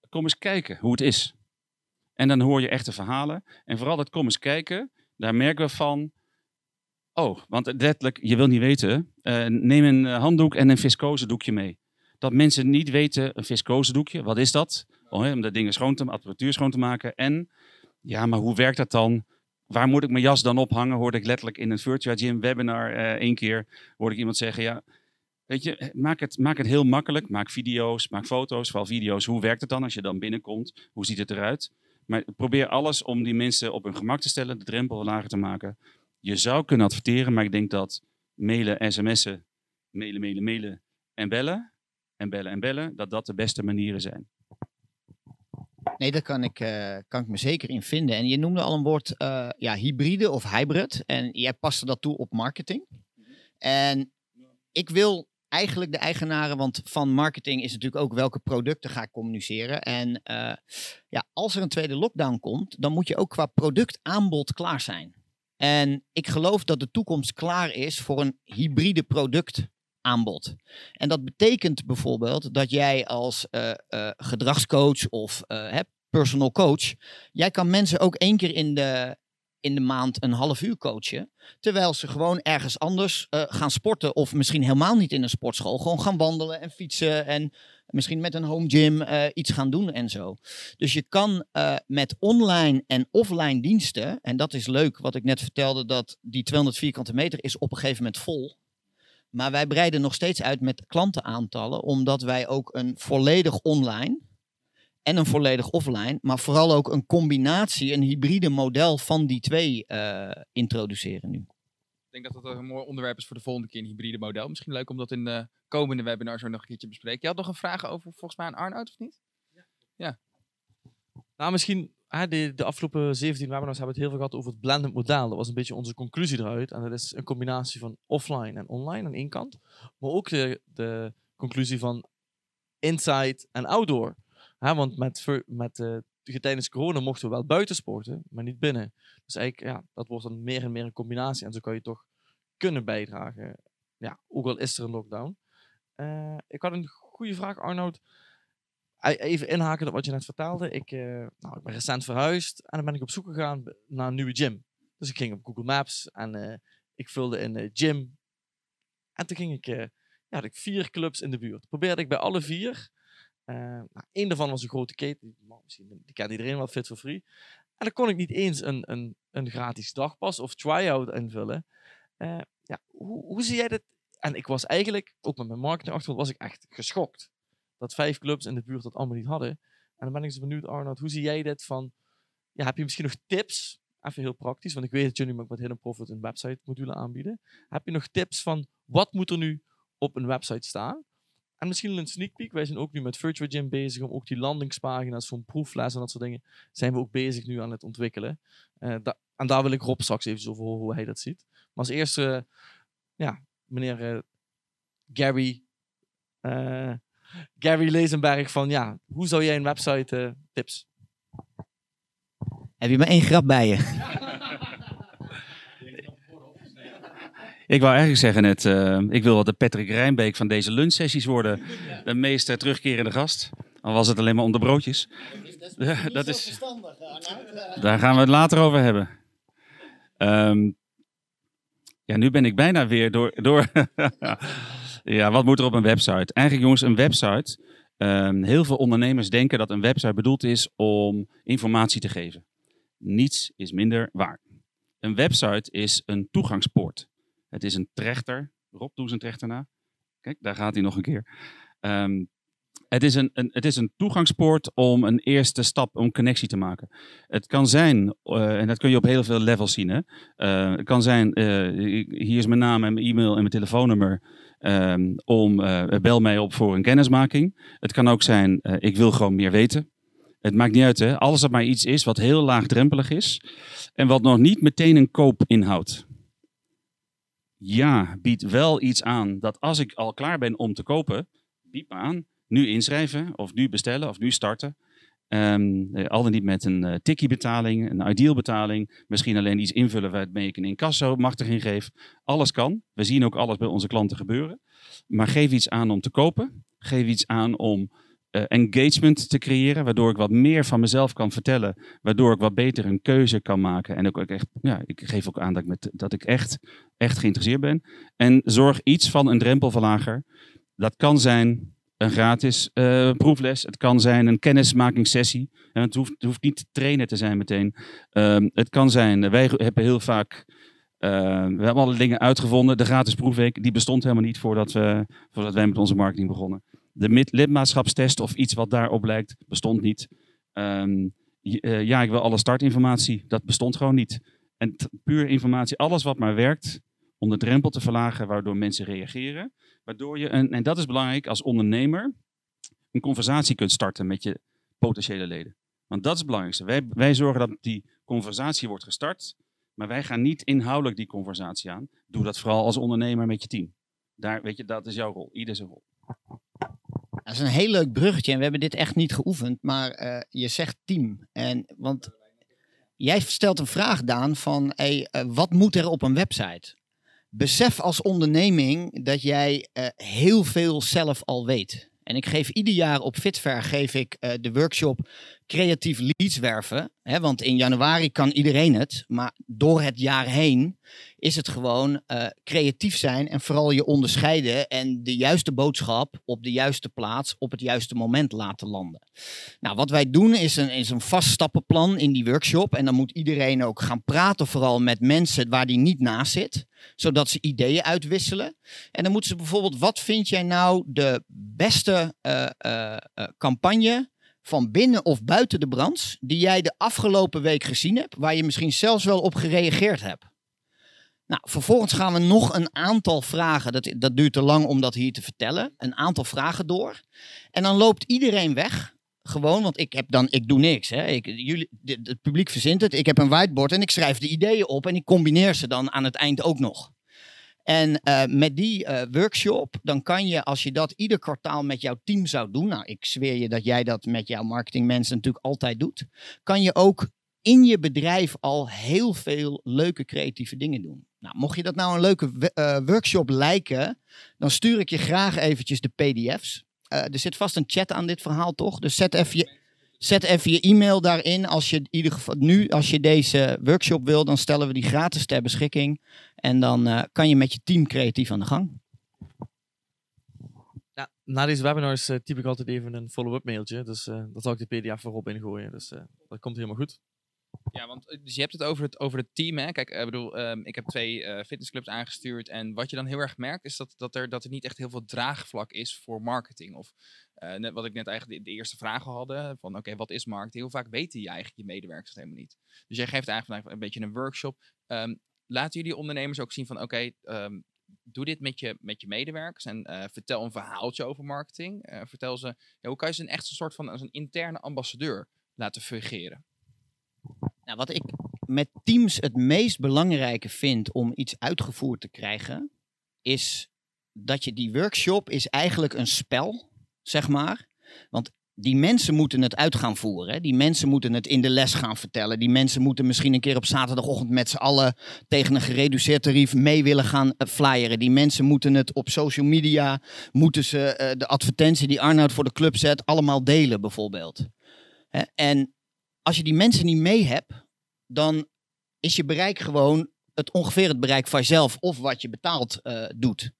Speaker 5: kom eens kijken hoe het is. En dan hoor je echte verhalen. En vooral dat kom eens kijken, daar merken we van, oh, want letterlijk, je wil niet weten, uh, neem een eh, handdoek en een viscose doekje mee. Dat mensen niet weten, een viscose doekje, wat is dat? Oh, om de dingen schoon te, apparatuur schoon te maken. En, ja, maar hoe werkt dat dan? Waar moet ik mijn jas dan ophangen? Hoorde ik letterlijk in een Virtua Gym webinar uh, één keer, hoorde ik iemand zeggen, ja, Weet je, maak het, maak het heel makkelijk. Maak video's, maak foto's, vooral video's. Hoe werkt het dan als je dan binnenkomt? Hoe ziet het eruit? Maar probeer alles om die mensen op hun gemak te stellen, de drempel lager te maken. Je zou kunnen adverteren, maar ik denk dat mailen, sms'en, mailen, mailen, mailen en bellen, en bellen en bellen, dat dat de beste manieren zijn.
Speaker 4: Nee, daar kan ik, uh, kan ik me zeker in vinden. En je noemde al een woord uh, ja, hybride of hybrid. En jij paste dat toe op marketing. En ik wil eigenlijk de eigenaren, want van marketing is natuurlijk ook welke producten ga ik communiceren. En uh, ja, als er een tweede lockdown komt, dan moet je ook qua productaanbod klaar zijn. En ik geloof dat de toekomst klaar is voor een hybride productaanbod. En dat betekent bijvoorbeeld dat jij als uh, uh, gedragscoach of personal coach, jij kan mensen ook één keer in de, in de maand een half uur coachen. Terwijl ze gewoon ergens anders uh, gaan sporten. Of misschien helemaal niet in een sportschool. Gewoon gaan wandelen en fietsen. En misschien met een home gym uh, iets gaan doen en zo. Dus je kan uh, met online en offline diensten. En dat is leuk wat ik net vertelde. Dat die 200 vierkante meter is op een gegeven moment vol. Maar wij breiden nog steeds uit met klantenaantallen. Omdat wij ook een volledig online en een volledig offline, maar vooral ook een combinatie, een hybride model van die twee uh, introduceren nu.
Speaker 6: Ik denk dat dat een mooi onderwerp is voor de volgende keer, een hybride model. Misschien leuk om dat in de komende webinar zo nog een keertje bespreken. Je had nog een vraag over, volgens mij, aan Arnoud, of niet? Ja. ja.
Speaker 3: Nou, misschien, hè, de, de afgelopen 17 webinars hebben we het heel veel gehad over het blended model. Dat was een beetje onze conclusie eruit. En dat is een combinatie van offline en online aan één kant. Maar ook de, de conclusie van inside en outdoor. Ja, want met, met uh, tijdens corona mochten we wel buiten sporten, maar niet binnen. Dus eigenlijk, ja, dat wordt dan meer en meer een combinatie. En zo kan je toch kunnen bijdragen. Ja, ook al is er een lockdown. Uh, ik had een goede vraag, Arnoud. Even inhaken op wat je net vertelde. Ik, uh, nou, ik ben recent verhuisd en dan ben ik op zoek gegaan naar een nieuwe gym. Dus ik ging op Google Maps en ik vulde in gym. En toen ging ik, ja, had ik vier clubs in de buurt. Probeerde ik bij alle vier nou, een daarvan was een grote keten, misschien, die kent iedereen wel, Fit for Free. En dan kon ik niet eens een, een, een gratis dagpas of try-out invullen. Uh, ja, hoe, hoe zie jij dat? En ik was eigenlijk, ook met mijn marketingachtergrond, was ik echt geschokt. Dat vijf clubs in de buurt dat allemaal niet hadden. En dan ben ik zo benieuwd, Arnold, hoe zie jij dit van... Ja, heb je misschien nog tips? Even heel praktisch, want ik weet dat jullie met Hidden Profit een website module aanbieden. Heb je nog tips van, wat moet er nu op een website staan? En misschien een sneak peek. Wij zijn ook nu met Virtual Gym bezig om ook die landingspagina's van proefles en dat soort dingen zijn we ook bezig nu aan het ontwikkelen. Da en daar wil ik Rob straks even over horen hoe hij dat ziet. Maar als eerste, uh, ja, meneer uh, Gary, Gary Lezenberg van ja, hoe zou jij een website tips?
Speaker 4: Heb je maar één grap bij je?
Speaker 5: Ik wou eigenlijk zeggen net, uh, ik wil wat de Patrick Rijnbeek van deze lunchsessies worden. De meest terugkerende gast. Al was het alleen maar om de broodjes. Dat is, dat is verstandig, Daar gaan we het later over hebben. Um, ja, nu ben ik bijna weer door... door ja, wat moet er op een website? Eigenlijk jongens, een website... Um, heel veel ondernemers denken dat een website bedoeld is om informatie te geven. Niets is minder waar. Een website is een toegangspoort. Het is een trechter. Rob, doe eens een trechter na. Kijk, daar gaat hij nog een keer. Um, het is een, een, het is een toegangspoort om een eerste stap, om connectie te maken. Het kan zijn, uh, en dat kun je op heel veel levels zien. Hè? Uh, het kan zijn, uh, hier is mijn naam en mijn e-mail en mijn telefoonnummer. Um, om, bel mij op voor een kennismaking. Het kan ook zijn, ik wil gewoon meer weten. Het maakt niet uit, hè? Alles wat maar iets is wat heel laagdrempelig is en wat nog niet meteen een koop inhoudt. Ja, biedt wel iets aan dat als ik al klaar ben om te kopen, bied me aan, nu inschrijven of nu bestellen of nu starten. Eh, al dan niet met een eh tikkie-betaling, een ideal-betaling. Misschien alleen iets invullen waarmee ik een incasso machtig geef. Alles kan. We zien ook alles bij onze klanten gebeuren. Maar geef iets aan om te kopen. Geef iets aan om eh, engagement te creëren. Waardoor ik wat meer van mezelf kan vertellen. Waardoor ik wat beter een keuze kan maken. En ook echt, ja, ik geef ook aan dat ik, met, dat ik echt, echt geïnteresseerd ben. En zorg iets van een drempelverlager. Dat kan zijn een gratis eh, proefles. Het kan zijn een kennismakingssessie. En het, hoeft, hoeft niet trainen te zijn meteen. Ehm, het kan zijn, wij hebben heel vaak. eh, we hebben alle dingen uitgevonden. De gratis proefweek die bestond helemaal niet voordat, we, voordat wij met onze marketing begonnen. De lidmaatschapstest of iets wat daarop lijkt, bestond niet. Ehm, eh, ja, ik wil alle startinformatie. Dat bestond gewoon niet. En puur informatie, alles wat maar werkt om de drempel te verlagen, waardoor mensen reageren. Waardoor je, een, en dat is belangrijk als ondernemer, een conversatie kunt starten met je potentiële leden. Want dat is het belangrijkste. Wij, wij zorgen dat die conversatie wordt gestart, maar wij gaan niet inhoudelijk die conversatie aan. Doe dat vooral als ondernemer met je team. Daar, weet je, dat is jouw rol. Ieder zijn rol.
Speaker 4: Dat is een heel leuk bruggetje en we hebben dit echt niet geoefend, maar eh, je zegt team. En, want jij stelt een vraag, Daan, van hey, eh, wat moet er op een website? Besef als onderneming dat jij eh, heel veel zelf al weet. En ik geef ieder jaar op Fitver geef ik de workshop creatief leads werven. Hè, want in januari kan iedereen het. Maar door het jaar heen is het gewoon eh, creatief zijn en vooral je onderscheiden en de juiste boodschap op de juiste plaats op het juiste moment laten landen. Nou, wat wij doen is een, is een vast stappenplan in die workshop en dan moet iedereen ook gaan praten vooral met mensen waar die niet naast zit, zodat ze ideeën uitwisselen. En dan moeten ze bijvoorbeeld, wat vind jij nou de beste eh, eh, campagne van binnen of buiten de branche die jij de afgelopen week gezien hebt, waar je misschien zelfs wel op gereageerd hebt? Nou, vervolgens gaan we nog een aantal vragen, dat, dat duurt te lang om dat hier te vertellen, een aantal vragen door. En dan loopt iedereen weg. Gewoon, want ik heb dan, ik doe niks. Hè. Ik, jullie, het publiek verzint het. Ik heb een whiteboard en ik schrijf de ideeën op en ik combineer ze dan aan het eind ook nog. En eh, met die eh, workshop, dan kan je, als je dat ieder kwartaal met jouw team zou doen, nou, ik zweer je dat jij dat met jouw marketingmensen natuurlijk altijd doet, kan je ook in je bedrijf al heel veel leuke creatieve dingen doen. Nou, mocht je dat nou een leuke eh, workshop lijken, dan stuur ik je graag eventjes de pdf's. Er zit vast een chat aan dit verhaal, toch? Dus zet even je, zet even je e-mail daarin. Als je in ieder geval nu, als je deze workshop wil, dan stellen we die gratis ter beschikking. En dan eh, kan je met je team creatief aan de gang.
Speaker 3: Ja, na deze webinars eh, typ ik altijd even een follow-up mailtje. Dus eh dat zal ik de pdf erop ingooien. Dus eh, dat komt helemaal goed.
Speaker 6: Ja, want dus je hebt het over het, over het team. Hè? Kijk, ik bedoel, ehm, ik heb twee eh, fitnessclubs aangestuurd. En wat je dan heel erg merkt, is dat, dat, er, dat er niet echt heel veel draagvlak is voor marketing. Of eh, net wat ik net eigenlijk de, de eerste vragen hadden. Van oké, wat is marketing? Heel vaak weten je eigenlijk je medewerkers het helemaal niet. Dus jij geeft eigenlijk vandaag een beetje een workshop. Ehm, laten jullie ondernemers ook zien van oké, ehm, doe dit met je, met je medewerkers. En eh, vertel een verhaaltje over marketing. Eh, vertel ze, ja, hoe kan je ze een echt een soort van als een interne ambassadeur laten fungeren?
Speaker 4: Nou, wat ik met teams het meest belangrijke vind om iets uitgevoerd te krijgen, is dat je die workshop is eigenlijk een spel, zeg maar. Want die mensen moeten het uit gaan voeren. hè. Die mensen moeten het in de les gaan vertellen. Die mensen moeten misschien een keer op zaterdagochtend met z'n allen tegen een gereduceerd tarief mee willen gaan eh, flyeren. Die mensen moeten het op social media, moeten ze eh, de advertentie die Arnoud voor de club zet, allemaal delen bijvoorbeeld. Hè, En als je die mensen niet mee hebt, dan is je bereik gewoon het ongeveer het bereik van jezelf of wat je betaald eh, doet.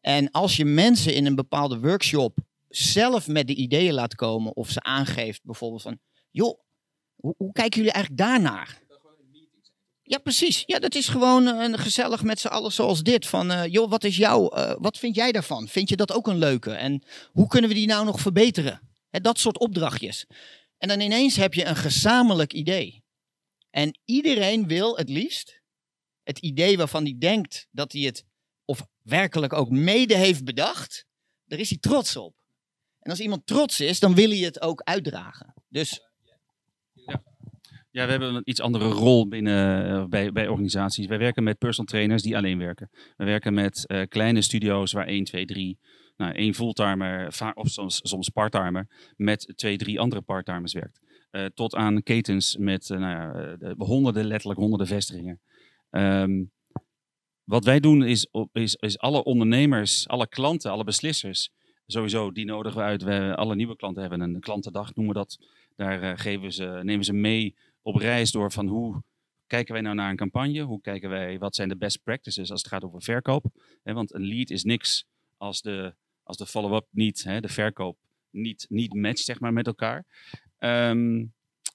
Speaker 4: En als je mensen in een bepaalde workshop zelf met de ideeën laat komen of ze aangeeft bijvoorbeeld van, joh, hoe, hoe kijken jullie eigenlijk daarnaar? Ja, precies. Ja, dat is gewoon eh, een gezellig met z'n allen zoals dit. Van, eh, joh, wat is jouw, eh, wat vind jij daarvan? Vind je dat ook een leuke? En hoe kunnen we die nou nog verbeteren? Hè, dat soort opdrachtjes. En dan ineens heb je een gezamenlijk idee. En iedereen wil het liefst het idee waarvan hij denkt dat hij het of werkelijk ook mede heeft bedacht, daar is hij trots op. En als iemand trots is, dan wil hij het ook uitdragen. Dus
Speaker 5: Ja, we hebben een iets andere rol binnen, eh, bij, bij organisaties. Wij werken met personal trainers die alleen werken. We werken met eh, kleine studio's waar 1, 2, 3, nou, één fulltimer of soms, soms parttimer met twee, drie andere parttimers werkt. Eh, tot aan ketens met nou ja, de- honderden, letterlijk honderden vestigingen. Ehm, wat wij doen is, is, is alle ondernemers, alle klanten, alle beslissers, sowieso, die nodigen we uit. We, alle nieuwe klanten hebben een klantendag, noemen we dat. Daar eh, geven ze, nemen ze mee op reis door van hoe kijken wij nou naar een campagne? Hoe kijken wij, wat zijn de best practices als het gaat over verkoop? Want een lead is niks als de, als de follow-up niet, de verkoop niet, niet matcht zeg maar, met elkaar. Ehm,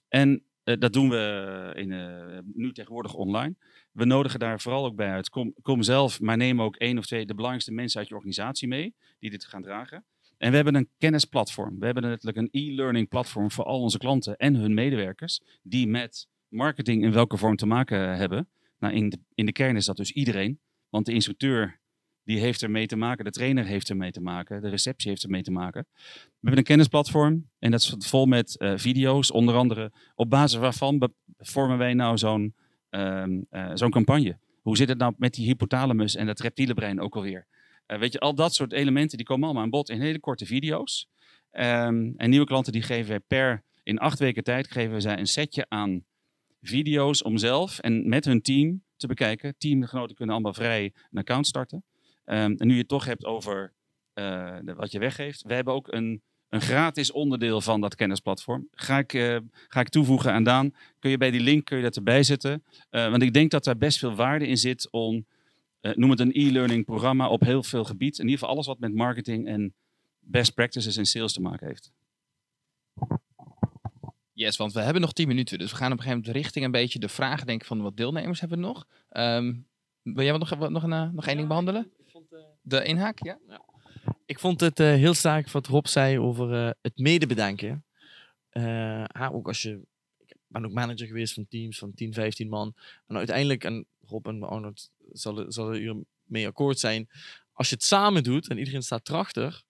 Speaker 5: en dat doen we in, eh, nu tegenwoordig online. We nodigen daar vooral ook bij uit. Kom, kom zelf, maar neem ook één of twee de belangrijkste mensen uit je organisatie mee die dit gaan dragen. En we hebben een kennisplatform. We hebben letterlijk een e-learning platform voor al onze klanten en hun medewerkers die met marketing in welke vorm te maken hebben. Nou, in, de, in de kern is dat dus iedereen. Want de instructeur die heeft ermee te maken, de trainer heeft ermee te maken, de receptie heeft ermee te maken. We hebben een kennisplatform en dat is vol met eh, video's, onder andere op basis waarvan vormen wij nou zo'n ehm, eh, zo'n campagne. Hoe zit het nou met die hypothalamus en dat reptiele brein ook alweer? Eh, weet je, al dat soort elementen die komen allemaal aan bod in hele korte video's. Ehm, en nieuwe klanten die geven wij per, in acht weken tijd, geven zij een setje aan video's om zelf en met hun team te bekijken. Teamgenoten kunnen allemaal vrij een account starten. Ehm, en nu je het toch hebt over eh, wat je weggeeft. We hebben ook een, een gratis onderdeel van dat kennisplatform. Ga ik, eh, ga ik toevoegen aan Daan. Kun je bij die link kun je dat erbij zetten. Eh, want ik denk dat daar best veel waarde in zit om, noem het een e-learning programma op heel veel gebied. In ieder geval alles wat met marketing en best practices en sales te maken heeft.
Speaker 6: Yes, want we hebben nog 10 minuten. Dus we gaan op een gegeven moment richting een beetje de vragen denken van wat deelnemers hebben we nog. Ehm, wil jij nog, nog, een, nog één ding behandelen? De inhaak, ja?
Speaker 3: Ik vond het eh, heel sterk wat Rob zei over eh, het medebedenken. Ah, ook als je, ik ben ook manager geweest van teams van 10, 15 man. En uiteindelijk, en Rob en Arnold zullen, zullen hier mee akkoord zijn. Als je het samen doet en iedereen staat erachter,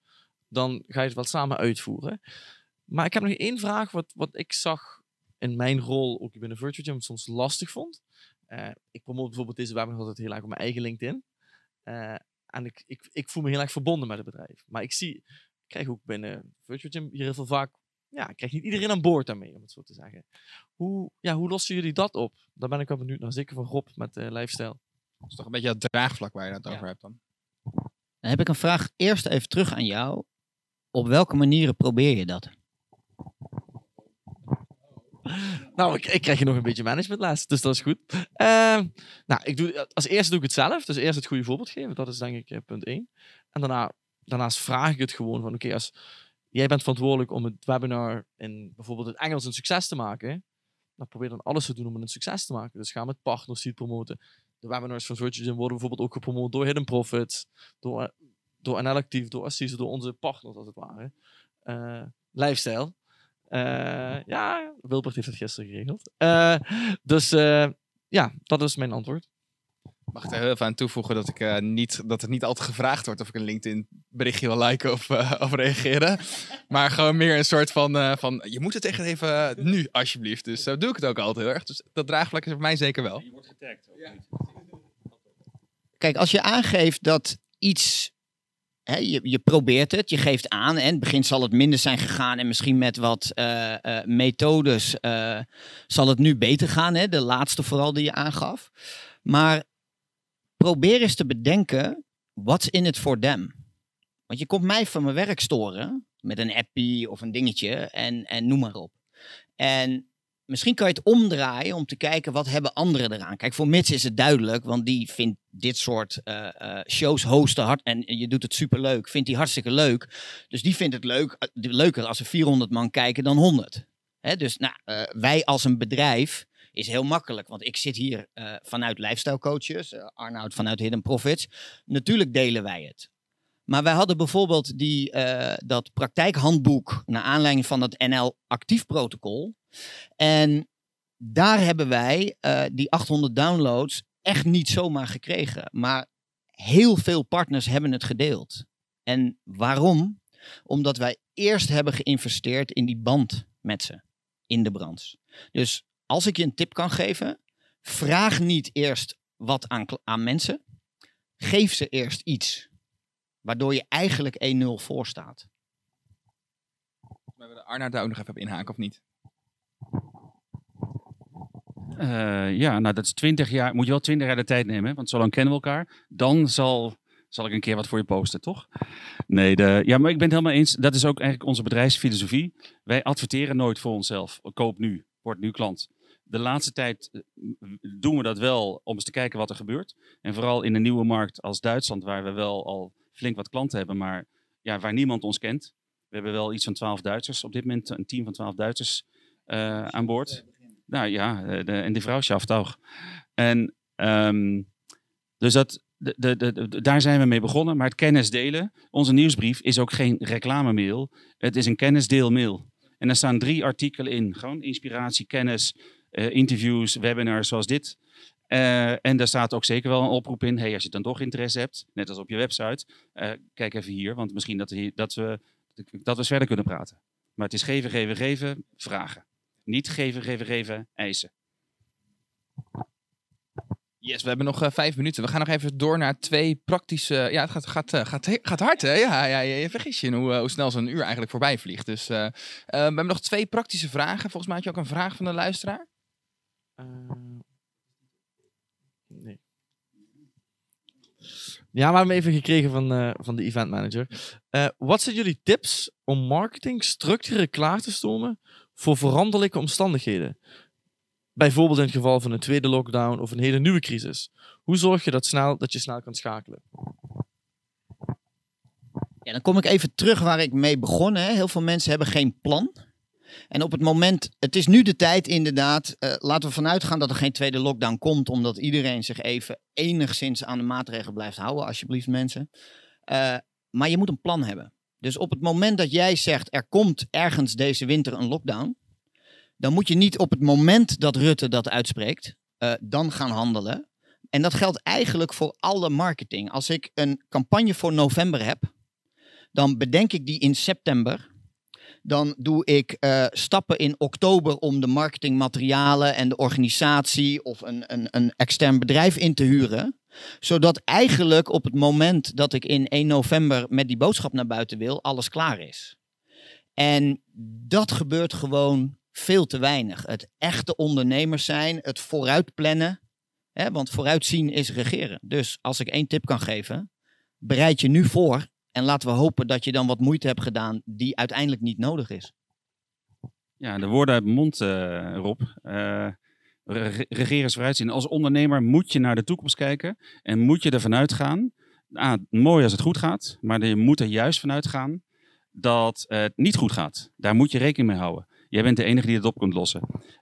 Speaker 3: dan ga je het wel samen uitvoeren. Maar ik heb nog één vraag wat, wat ik zag in mijn rol, ook binnen Virtual Gym, soms lastig vond. Ik promote bijvoorbeeld deze webinar altijd heel erg op mijn eigen LinkedIn. En ik, ik, ik voel me heel erg verbonden met het bedrijf. Maar ik zie, ik krijg ook binnen Virtual Gym hier heel veel vaak, ja, ik krijg niet iedereen aan boord daarmee, om het zo te zeggen. Hoe, ja, hoe lossen jullie dat op? Daar ben ik wel benieuwd naar, zeker van Rob met uh, lifestyle.
Speaker 6: Dat is toch een beetje het draagvlak waar je het over hebt dan.
Speaker 4: Dan heb ik een vraag eerst even terug aan jou. Op welke manieren probeer je dat?
Speaker 3: Nou, ik, ik krijg hier nog een beetje managementles, dus dat is goed. Uh, nou, ik doe, als eerste doe ik het zelf. Dus eerst het goede voorbeeld geven. Dat is denk ik uh, punt 1. En daarna, daarnaast vraag ik het gewoon van, oké, als jij bent verantwoordelijk om het webinar in bijvoorbeeld het Engels een succes te maken, dan probeer dan alles te doen om het een succes te maken. Dus ga met partners die promoten. De webinars van Virtual worden bijvoorbeeld ook gepromoot door Hidden Profits, door, door NL Actief, door Assise, door onze partners als het ware. Uh, lifestyle. Uh, ja, Wilbert heeft het gisteren geregeld. Uh, dus uh, ja, dat is mijn antwoord.
Speaker 6: Mag ik er heel even aan toevoegen dat, ik, uh, niet, dat het niet altijd gevraagd wordt of ik een LinkedIn berichtje wil liken of, uh, of reageren. maar gewoon meer een soort van, uh, van je moet het echt even nu alsjeblieft. Dus zo doe ik het ook altijd heel erg. Dus dat draagvlak is voor mij zeker wel.
Speaker 5: Je wordt getagd.
Speaker 4: Kijk, als je aangeeft dat iets Je, probeert het, je geeft aan. En het begin zal het minder zijn gegaan. En misschien met wat uh, uh, methodes uh, zal het nu beter gaan. Hè? De laatste vooral die je aangaf. Maar probeer eens te bedenken, what's in it for them? Want je komt mij van mijn werk storen. Met een appie of een dingetje. En, en noem maar op. En misschien kan je het omdraaien om te kijken wat hebben anderen eraan. Kijk, voor Mits is het duidelijk, want die vindt dit soort uh, uh, shows hosten hard en je doet het superleuk. Vindt hij hartstikke leuk. Dus die vindt het leuk, uh, leuker als er 400 man kijken dan 100. Hè, dus nou, wij als een bedrijf is heel makkelijk, want ik zit hier vanuit lifestyle coaches, Arnoud vanuit Hidden Profits. Natuurlijk delen wij het. Maar wij hadden bijvoorbeeld die, dat praktijkhandboek naar aanleiding van het NL actief protocol. En daar hebben wij die 800 downloads echt niet zomaar gekregen. Maar heel veel partners hebben het gedeeld. En waarom? Omdat wij eerst hebben geïnvesteerd in die band met ze in de branche. Dus als ik je een tip kan geven, vraag niet eerst wat aan, aan mensen. Geef ze eerst iets. Waardoor je eigenlijk 1-0 voor staat.
Speaker 6: We willen Arnaud daar ook nog even op inhaken, of niet?
Speaker 5: Eh, ja, nou dat is 20 jaar. Moet je wel 20 jaar de tijd nemen, want zo lang kennen we elkaar. Dan zal, zal ik een keer wat voor je posten, toch? Nee, de, ja, maar ik ben het helemaal eens. Dat is ook eigenlijk onze bedrijfsfilosofie. Wij adverteren nooit voor onszelf. Koop nu, word nu klant. De laatste tijd eh, doen we dat wel om eens te kijken wat er gebeurt. En vooral in een nieuwe markt als Duitsland, waar we wel al flink wat klanten hebben, maar ja, waar niemand ons kent. We hebben wel iets van 12 Duitsers op dit moment, een team van 12 Duitsers eh, aan boord. Nou ja, eh, de, en die vrouw schaft ook. En ehm, dus dat, de, de, daar zijn we mee begonnen. Maar het kennis delen, onze nieuwsbrief is ook geen reclamemail. Het is een kennisdeelmail. En daar staan drie artikelen in. Gewoon inspiratie, kennis, eh, interviews, webinars zoals dit. Eh, en daar staat ook zeker wel een oproep in. Hey, als je dan toch interesse hebt, net als op je website, kijk even hier. Want misschien dat, hier, dat, we, dat we eens verder kunnen praten. Maar het is geven, geven, geven, vragen. Niet geven, geven, geven, eisen.
Speaker 6: Yes, we hebben nog eh, vijf minuten. We gaan nog even door naar twee praktische... Ja, het gaat, gaat, eh, gaat, gaat hard, hè? Ja, ja, je, je vergis je in hoe, eh, hoe snel zo'n uur eigenlijk voorbij vliegt. Dus we hebben nog twee praktische vragen. Volgens mij had je ook een vraag van de luisteraar.
Speaker 3: Nee. Ja, we hebben hem even gekregen van, eh, van de event manager. Eh, wat zijn jullie tips om marketing structureel klaar te stomen voor veranderlijke omstandigheden? Bijvoorbeeld in het geval van een tweede lockdown of een hele nieuwe crisis. Hoe zorg je dat, snel, dat je snel kan schakelen?
Speaker 4: Ja, dan kom ik even terug waar ik mee begon. Hè. Heel veel mensen hebben geen plan. En op het moment, het is nu de tijd inderdaad, eh, laten we vanuit gaan dat er geen tweede lockdown komt, omdat iedereen zich even enigszins aan de maatregelen blijft houden, alsjeblieft mensen. Eh, maar je moet een plan hebben. Dus op het moment dat jij zegt, er komt ergens deze winter een lockdown, dan moet je niet op het moment dat Rutte dat uitspreekt, eh, dan gaan handelen. En dat geldt eigenlijk voor alle marketing. Als ik een campagne voor november heb, dan bedenk ik die in september. Dan doe ik eh, stappen in oktober om de marketingmaterialen en de organisatie of een, een, een extern bedrijf in te huren. Zodat eigenlijk op het moment dat ik in 1 november met die boodschap naar buiten wil, alles klaar is. En dat gebeurt gewoon veel te weinig. Het echte ondernemers zijn, het vooruitplannen. Hè, want vooruitzien is regeren. Dus als ik één tip kan geven, bereid je nu voor en laten we hopen dat je dan wat moeite hebt gedaan die uiteindelijk niet nodig is.
Speaker 5: Ja, de woorden uit mijn mond, eh, Rob. Re- regeren is vooruitzien. Als ondernemer moet je naar de toekomst kijken en moet je ervan uitgaan. Ah, mooi als het goed gaat, maar je moet er juist vanuit gaan dat het niet goed gaat. Daar moet je rekening mee houden. Jij bent de enige die het op kunt lossen.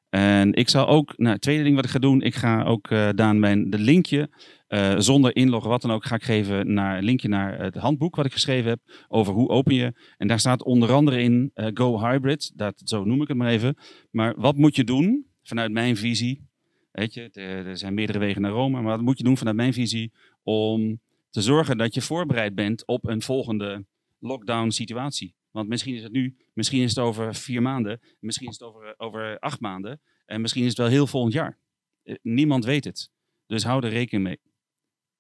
Speaker 5: En ik zal ook, nou, het tweede ding wat ik ga doen, ik ga ook eh Daan mijn de linkje, eh, zonder inloggen, wat dan ook, ga ik geven naar linkje naar het handboek wat ik geschreven heb over hoe open je. En daar staat onder andere in eh, Go Hybrid, dat, zo noem ik het maar even. Maar wat moet je doen vanuit mijn visie? Weet je, er, zijn meerdere wegen naar Rome, maar wat moet je doen vanuit mijn visie om te zorgen dat je voorbereid bent op een volgende lockdown situatie? Want misschien is het nu, misschien is het over vier maanden, misschien is het over, over acht maanden en misschien is het wel heel volgend jaar. Eh, Niemand weet het. Dus hou er rekening mee.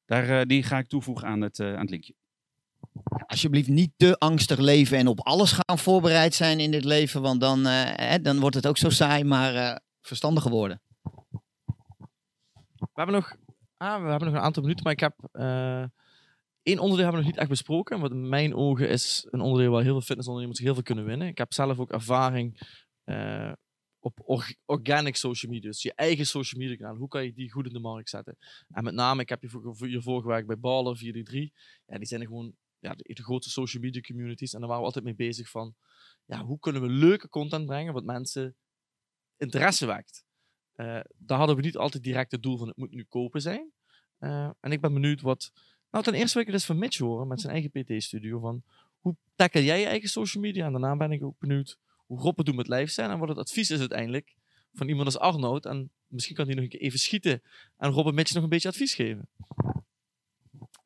Speaker 5: Daar, eh, die ga ik toevoegen aan het, eh, aan het linkje.
Speaker 4: Alsjeblieft niet te angstig leven en op alles gaan voorbereid zijn in dit leven, want dan, dan wordt het ook zo saai, maar verstandige woorden.
Speaker 3: We hebben nog, ah, we hebben nog een aantal minuten, maar ik heb eh één onderdeel hebben we nog niet echt besproken. Wat in mijn ogen is een onderdeel waar heel veel fitnessondernemers heel veel kunnen winnen. Ik heb zelf ook ervaring eh, op org- organic social media, dus je eigen social media kanaal. Hoe kan je die goed in de markt zetten? En met name, ik heb hier- hiervoor gewerkt bij Baller, 4D3. Ja, die zijn er gewoon ja, de, de grote social media communities. En daar waren we altijd mee bezig van, ja, hoe kunnen we leuke content brengen wat mensen interesse wekt. Eh, daar hadden we niet altijd direct het doel van het moet nu kopen zijn. Eh, en ik ben benieuwd wat. Nou, ten eerste wil ik het eens van Mitch horen met zijn eigen PT-studio. Van hoe tackle jij je eigen social media? En daarna ben ik ook benieuwd hoe Rob het doet met lifestyle. En wat het advies is uiteindelijk van iemand als Arnoud. En misschien kan hij nog een keer even schieten. En Rob Mitch nog een beetje advies geven.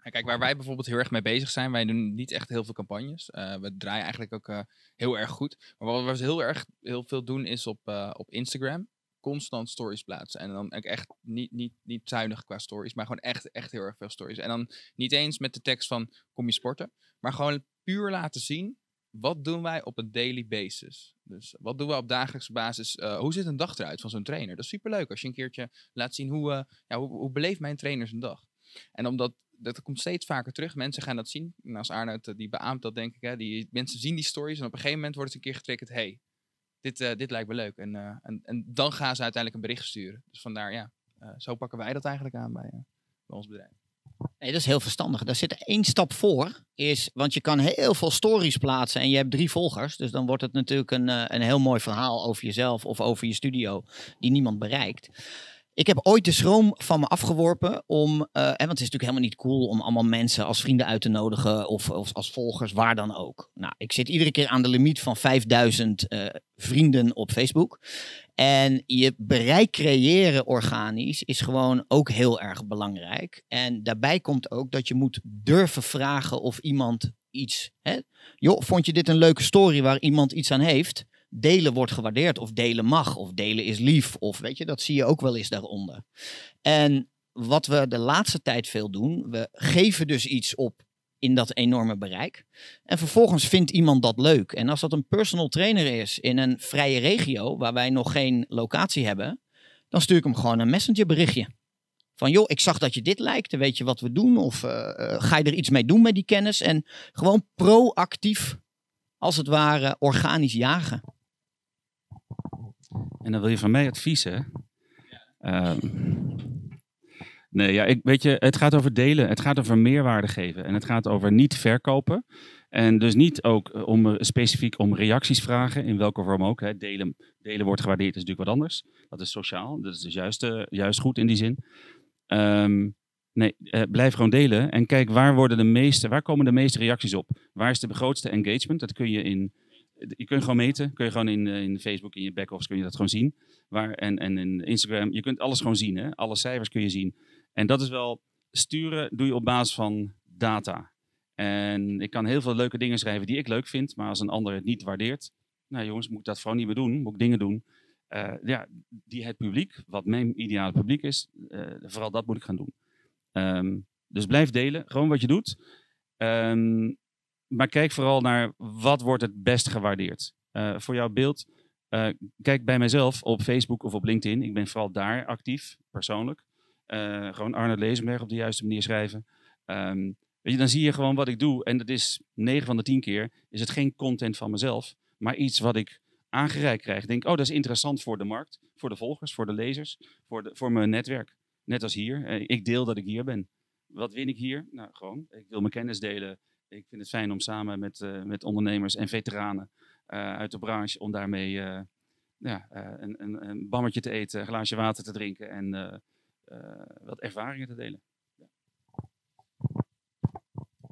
Speaker 6: Kijk, waar wij bijvoorbeeld heel erg mee bezig zijn, wij doen niet echt heel veel campagnes. Eh, we draaien eigenlijk ook eh, heel erg goed. Maar wat we heel erg heel veel doen is op, eh, op Instagram.
Speaker 1: constant stories plaatsen. En dan echt niet, niet, niet zuinig qua stories, maar gewoon echt, echt heel erg veel stories. En dan niet eens met de tekst van kom je sporten, maar gewoon puur laten zien wat doen wij op een daily basis? Dus wat doen we op dagelijkse basis? Hoe ziet een dag eruit van zo'n trainer? Dat is superleuk als je een keertje laat zien hoe, uh, ja, hoe, hoe beleeft mijn trainer zijn dag. En omdat dat komt steeds vaker terug. Mensen gaan dat zien. En als Arnoud uh, die beaamt dat, denk ik. Hè, die, mensen zien die stories en op een gegeven moment wordt het een keer getriggerd. hey, dit, dit lijkt me leuk. En, en, en dan gaan ze uiteindelijk een bericht sturen. Dus vandaar, ja, zo pakken wij dat eigenlijk aan bij, bij ons bedrijf.
Speaker 4: Nee, dat is heel verstandig. Daar zit één stap voor. Is, want je kan heel veel stories plaatsen en je hebt drie volgers. Dus dan wordt het natuurlijk een, een heel mooi verhaal over jezelf of over je studio die niemand bereikt. Ik heb ooit de schroom van me afgeworpen om, uh, want het is natuurlijk helemaal niet cool om allemaal mensen als vrienden uit te nodigen of, of als volgers, waar dan ook. Nou, ik zit iedere keer aan de limiet van 5000 uh, vrienden op Facebook. En je bereik creëren organisch is gewoon ook heel erg belangrijk. En daarbij komt ook dat je moet durven vragen of iemand iets. Hè? Joh, vond je dit een leuke story waar iemand iets aan heeft? Delen wordt gewaardeerd of delen mag of delen is lief of weet je, dat zie je ook wel eens daaronder. En wat we de laatste tijd veel doen, we geven dus iets op in dat enorme bereik. En vervolgens vindt iemand dat leuk. En als dat een personal trainer is in een vrije regio waar wij nog geen locatie hebben, dan stuur ik hem gewoon een messenger berichtje. Van joh, ik zag dat je dit lijkt, weet je wat we doen? Of uh, uh, ga je er iets mee doen met die kennis? En gewoon proactief, als het ware, organisch jagen.
Speaker 5: En dan wil je van mij advies, hè? Um, nee, ja, ik, weet je, het gaat over delen. Het gaat over meerwaarde geven. En het gaat over niet verkopen. En dus niet ook eh, om, specifiek om reacties vragen, in welke vorm ook. Hè. Delen, delen wordt gewaardeerd, is natuurlijk wat anders. Dat is sociaal, dat is dus juist, uh, juist goed in die zin. Um, nee, blijf gewoon delen en kijk waar, worden de meeste, waar komen de meeste reacties op. Waar is de grootste engagement? Dat kun je in je kunt gewoon meten. Kun je gewoon in, in Facebook, in je back-office, kun je dat gewoon zien. Waar, en, en in Instagram, je kunt alles gewoon zien. Hè? Alle cijfers kun je zien. En dat is wel, sturen doe je op basis van data. En ik kan heel veel leuke dingen schrijven die ik leuk vind, maar als een ander het niet waardeert, nou jongens, moet ik dat vooral niet meer doen. Moet ik dingen doen uh, ja, die het publiek, wat mijn ideale publiek is, uh, vooral dat moet ik gaan doen. Um, dus blijf delen, gewoon wat je doet. Um, maar kijk vooral naar wat wordt het best gewaardeerd. Uh, voor jouw beeld, uh, kijk bij mijzelf op Facebook of op LinkedIn. Ik ben vooral daar actief, persoonlijk. Uh, gewoon Arnold Lezenberg op de juiste manier schrijven. Um, weet je, dan zie je gewoon wat ik doe. En dat is 9 van de 10 keer is het geen content van mezelf, maar iets wat ik aangereikt krijg. Denk, oh, dat is interessant voor de markt, voor de volgers, voor de lezers, voor, de, voor mijn netwerk. Net als hier. ik deel dat ik hier ben. Wat win ik hier? Nou, gewoon, ik wil mijn kennis delen ik vind het fijn om samen met, uh, met ondernemers en veteranen uh, uit de branche, om daarmee uh, ja, een, een, een, bammetje te eten, een glaasje water te drinken en wat ervaringen te delen.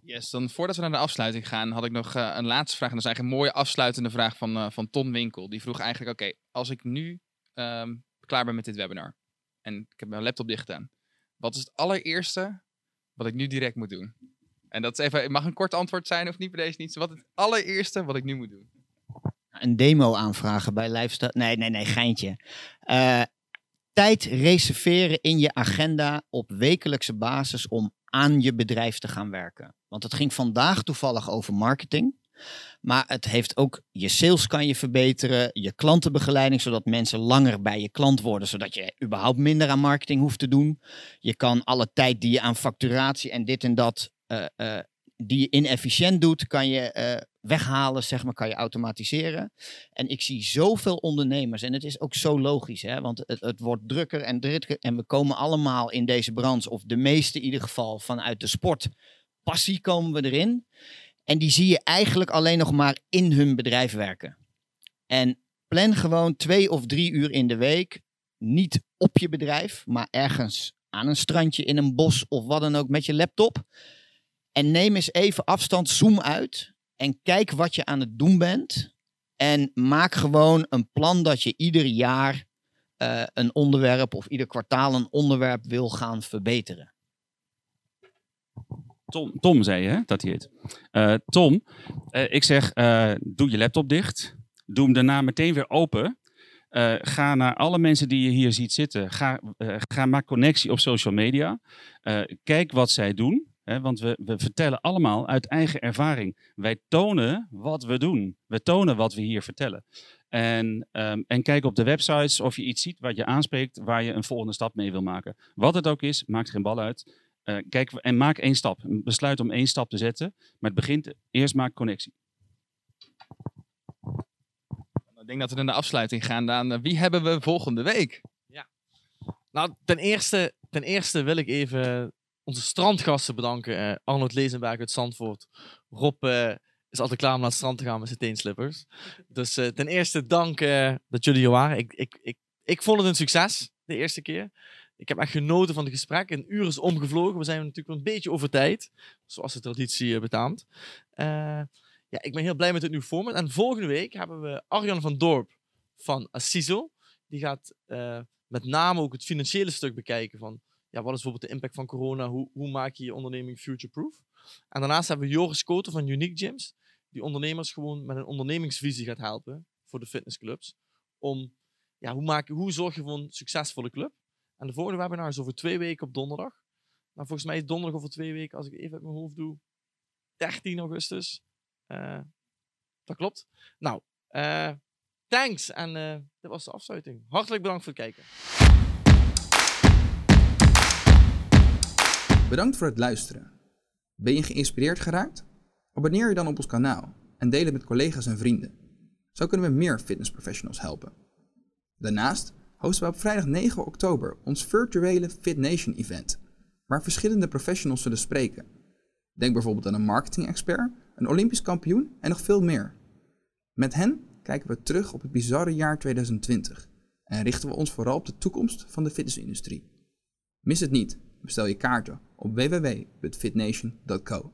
Speaker 1: Yes, dan voordat we naar de afsluiting gaan, had ik nog een laatste vraag. En dat is eigenlijk een mooie afsluitende vraag van, van Ton Winkel. Die vroeg eigenlijk, oké, als ik nu um, klaar ben met dit webinar en ik heb mijn laptop dicht gedaan. Wat is het allereerste wat ik nu direct moet doen? En dat is even, mag een kort antwoord zijn of niet bij deze niet? Wat het allereerste wat ik nu moet doen?
Speaker 4: Een demo aanvragen bij Lifestyle. Nee, nee, nee, geintje. Uh, tijd reserveren in je agenda op wekelijkse basis om aan je bedrijf te gaan werken. Want het ging vandaag toevallig over marketing. Maar het heeft ook je sales kan je verbeteren, je klantenbegeleiding, zodat mensen langer bij je klant worden, zodat je überhaupt minder aan marketing hoeft te doen. Je kan alle tijd die je aan facturatie en dit en dat die je inefficiënt doet, kan je uh, weghalen, zeg maar, kan je automatiseren. En ik zie zoveel ondernemers, en het is ook zo logisch, hè, want het, het wordt drukker en drukker. En we komen allemaal in deze branche, of de meeste in ieder geval, vanuit de sport. Passie komen we erin. En die zie je eigenlijk alleen nog maar in hun bedrijf werken. En plan gewoon twee of drie uur in de week. Niet op je bedrijf, maar ergens aan een strandje, in een bos of wat dan ook met je laptop. En neem eens even afstand, zoom uit en kijk wat je aan het doen bent. En maak gewoon een plan dat je ieder jaar uh, een onderwerp of ieder kwartaal een onderwerp wil gaan verbeteren.
Speaker 5: Tom, Tom zei je, hè, dat hij heet. Uh, Tom, uh, ik zeg, doe je laptop dicht. Doe hem daarna meteen weer open. Eh, ga naar alle mensen die je hier ziet zitten. Ga, eh, ga maak connectie op social media. Eh, kijk wat zij doen. Hè, want we, we vertellen allemaal uit eigen ervaring. Wij tonen wat we doen. We tonen wat we hier vertellen. En, ehm, en kijk op de websites of je iets ziet wat je aanspreekt, waar je een volgende stap mee wil maken. Wat het ook is, maakt geen bal uit. Eh, kijk en maak één stap. Besluit om één stap te zetten. Maar het begint eerst maak connectie.
Speaker 6: Ik denk dat we naar de afsluiting gaan. Daan, wie hebben we volgende week?
Speaker 3: Nou, ten eerste, ten eerste wil ik even onze strandgasten bedanken. Eh, Arnold Lezenberg uit Zandvoort. Rob eh, is altijd klaar om naar het strand te gaan met zijn teenslippers. Dus eh, ten eerste dank dat jullie hier waren. Ik, ik, ik, ik vond het een succes de eerste keer. Ik heb echt genoten van het gesprek. Een uur is omgevlogen. We zijn natuurlijk een beetje over tijd. Zoals de traditie betaamt. Ja, ik ben heel blij met het nieuwe format. En volgende week hebben we Arjan van Dorp van Assiso. Die gaat met name ook het financiële stuk bekijken van ja, wat is bijvoorbeeld de impact van corona? Hoe, hoe maak je je onderneming future-proof? En daarnaast hebben we Joris Koten van Unique Gyms, die ondernemers gewoon met een ondernemingsvisie gaat helpen voor de fitnessclubs. Om, ja, hoe, maak, hoe zorg je voor een succesvolle club? En de volgende webinar is over twee weken op donderdag. Nou, volgens mij is donderdag over twee weken, als ik even uit mijn hoofd doe, 13 augustus. Eh, dat klopt. Nou, eh, thanks. En eh, dit was de afsluiting. Hartelijk bedankt voor het kijken.
Speaker 1: Bedankt voor het luisteren. Ben je geïnspireerd geraakt? Abonneer je dan op ons kanaal en deel het met collega's en vrienden. Zo kunnen we meer fitnessprofessionals helpen. Daarnaast hosten we op vrijdag 9 oktober ons virtuele Fit Nation event, waar verschillende professionals zullen spreken. Denk bijvoorbeeld aan een marketing-expert, een Olympisch kampioen en nog veel meer. Met hen kijken we terug op het bizarre jaar 2020 en richten we ons vooral op de toekomst van de fitnessindustrie. Mis het niet. Bestel je kaarten op www.fitnation.co.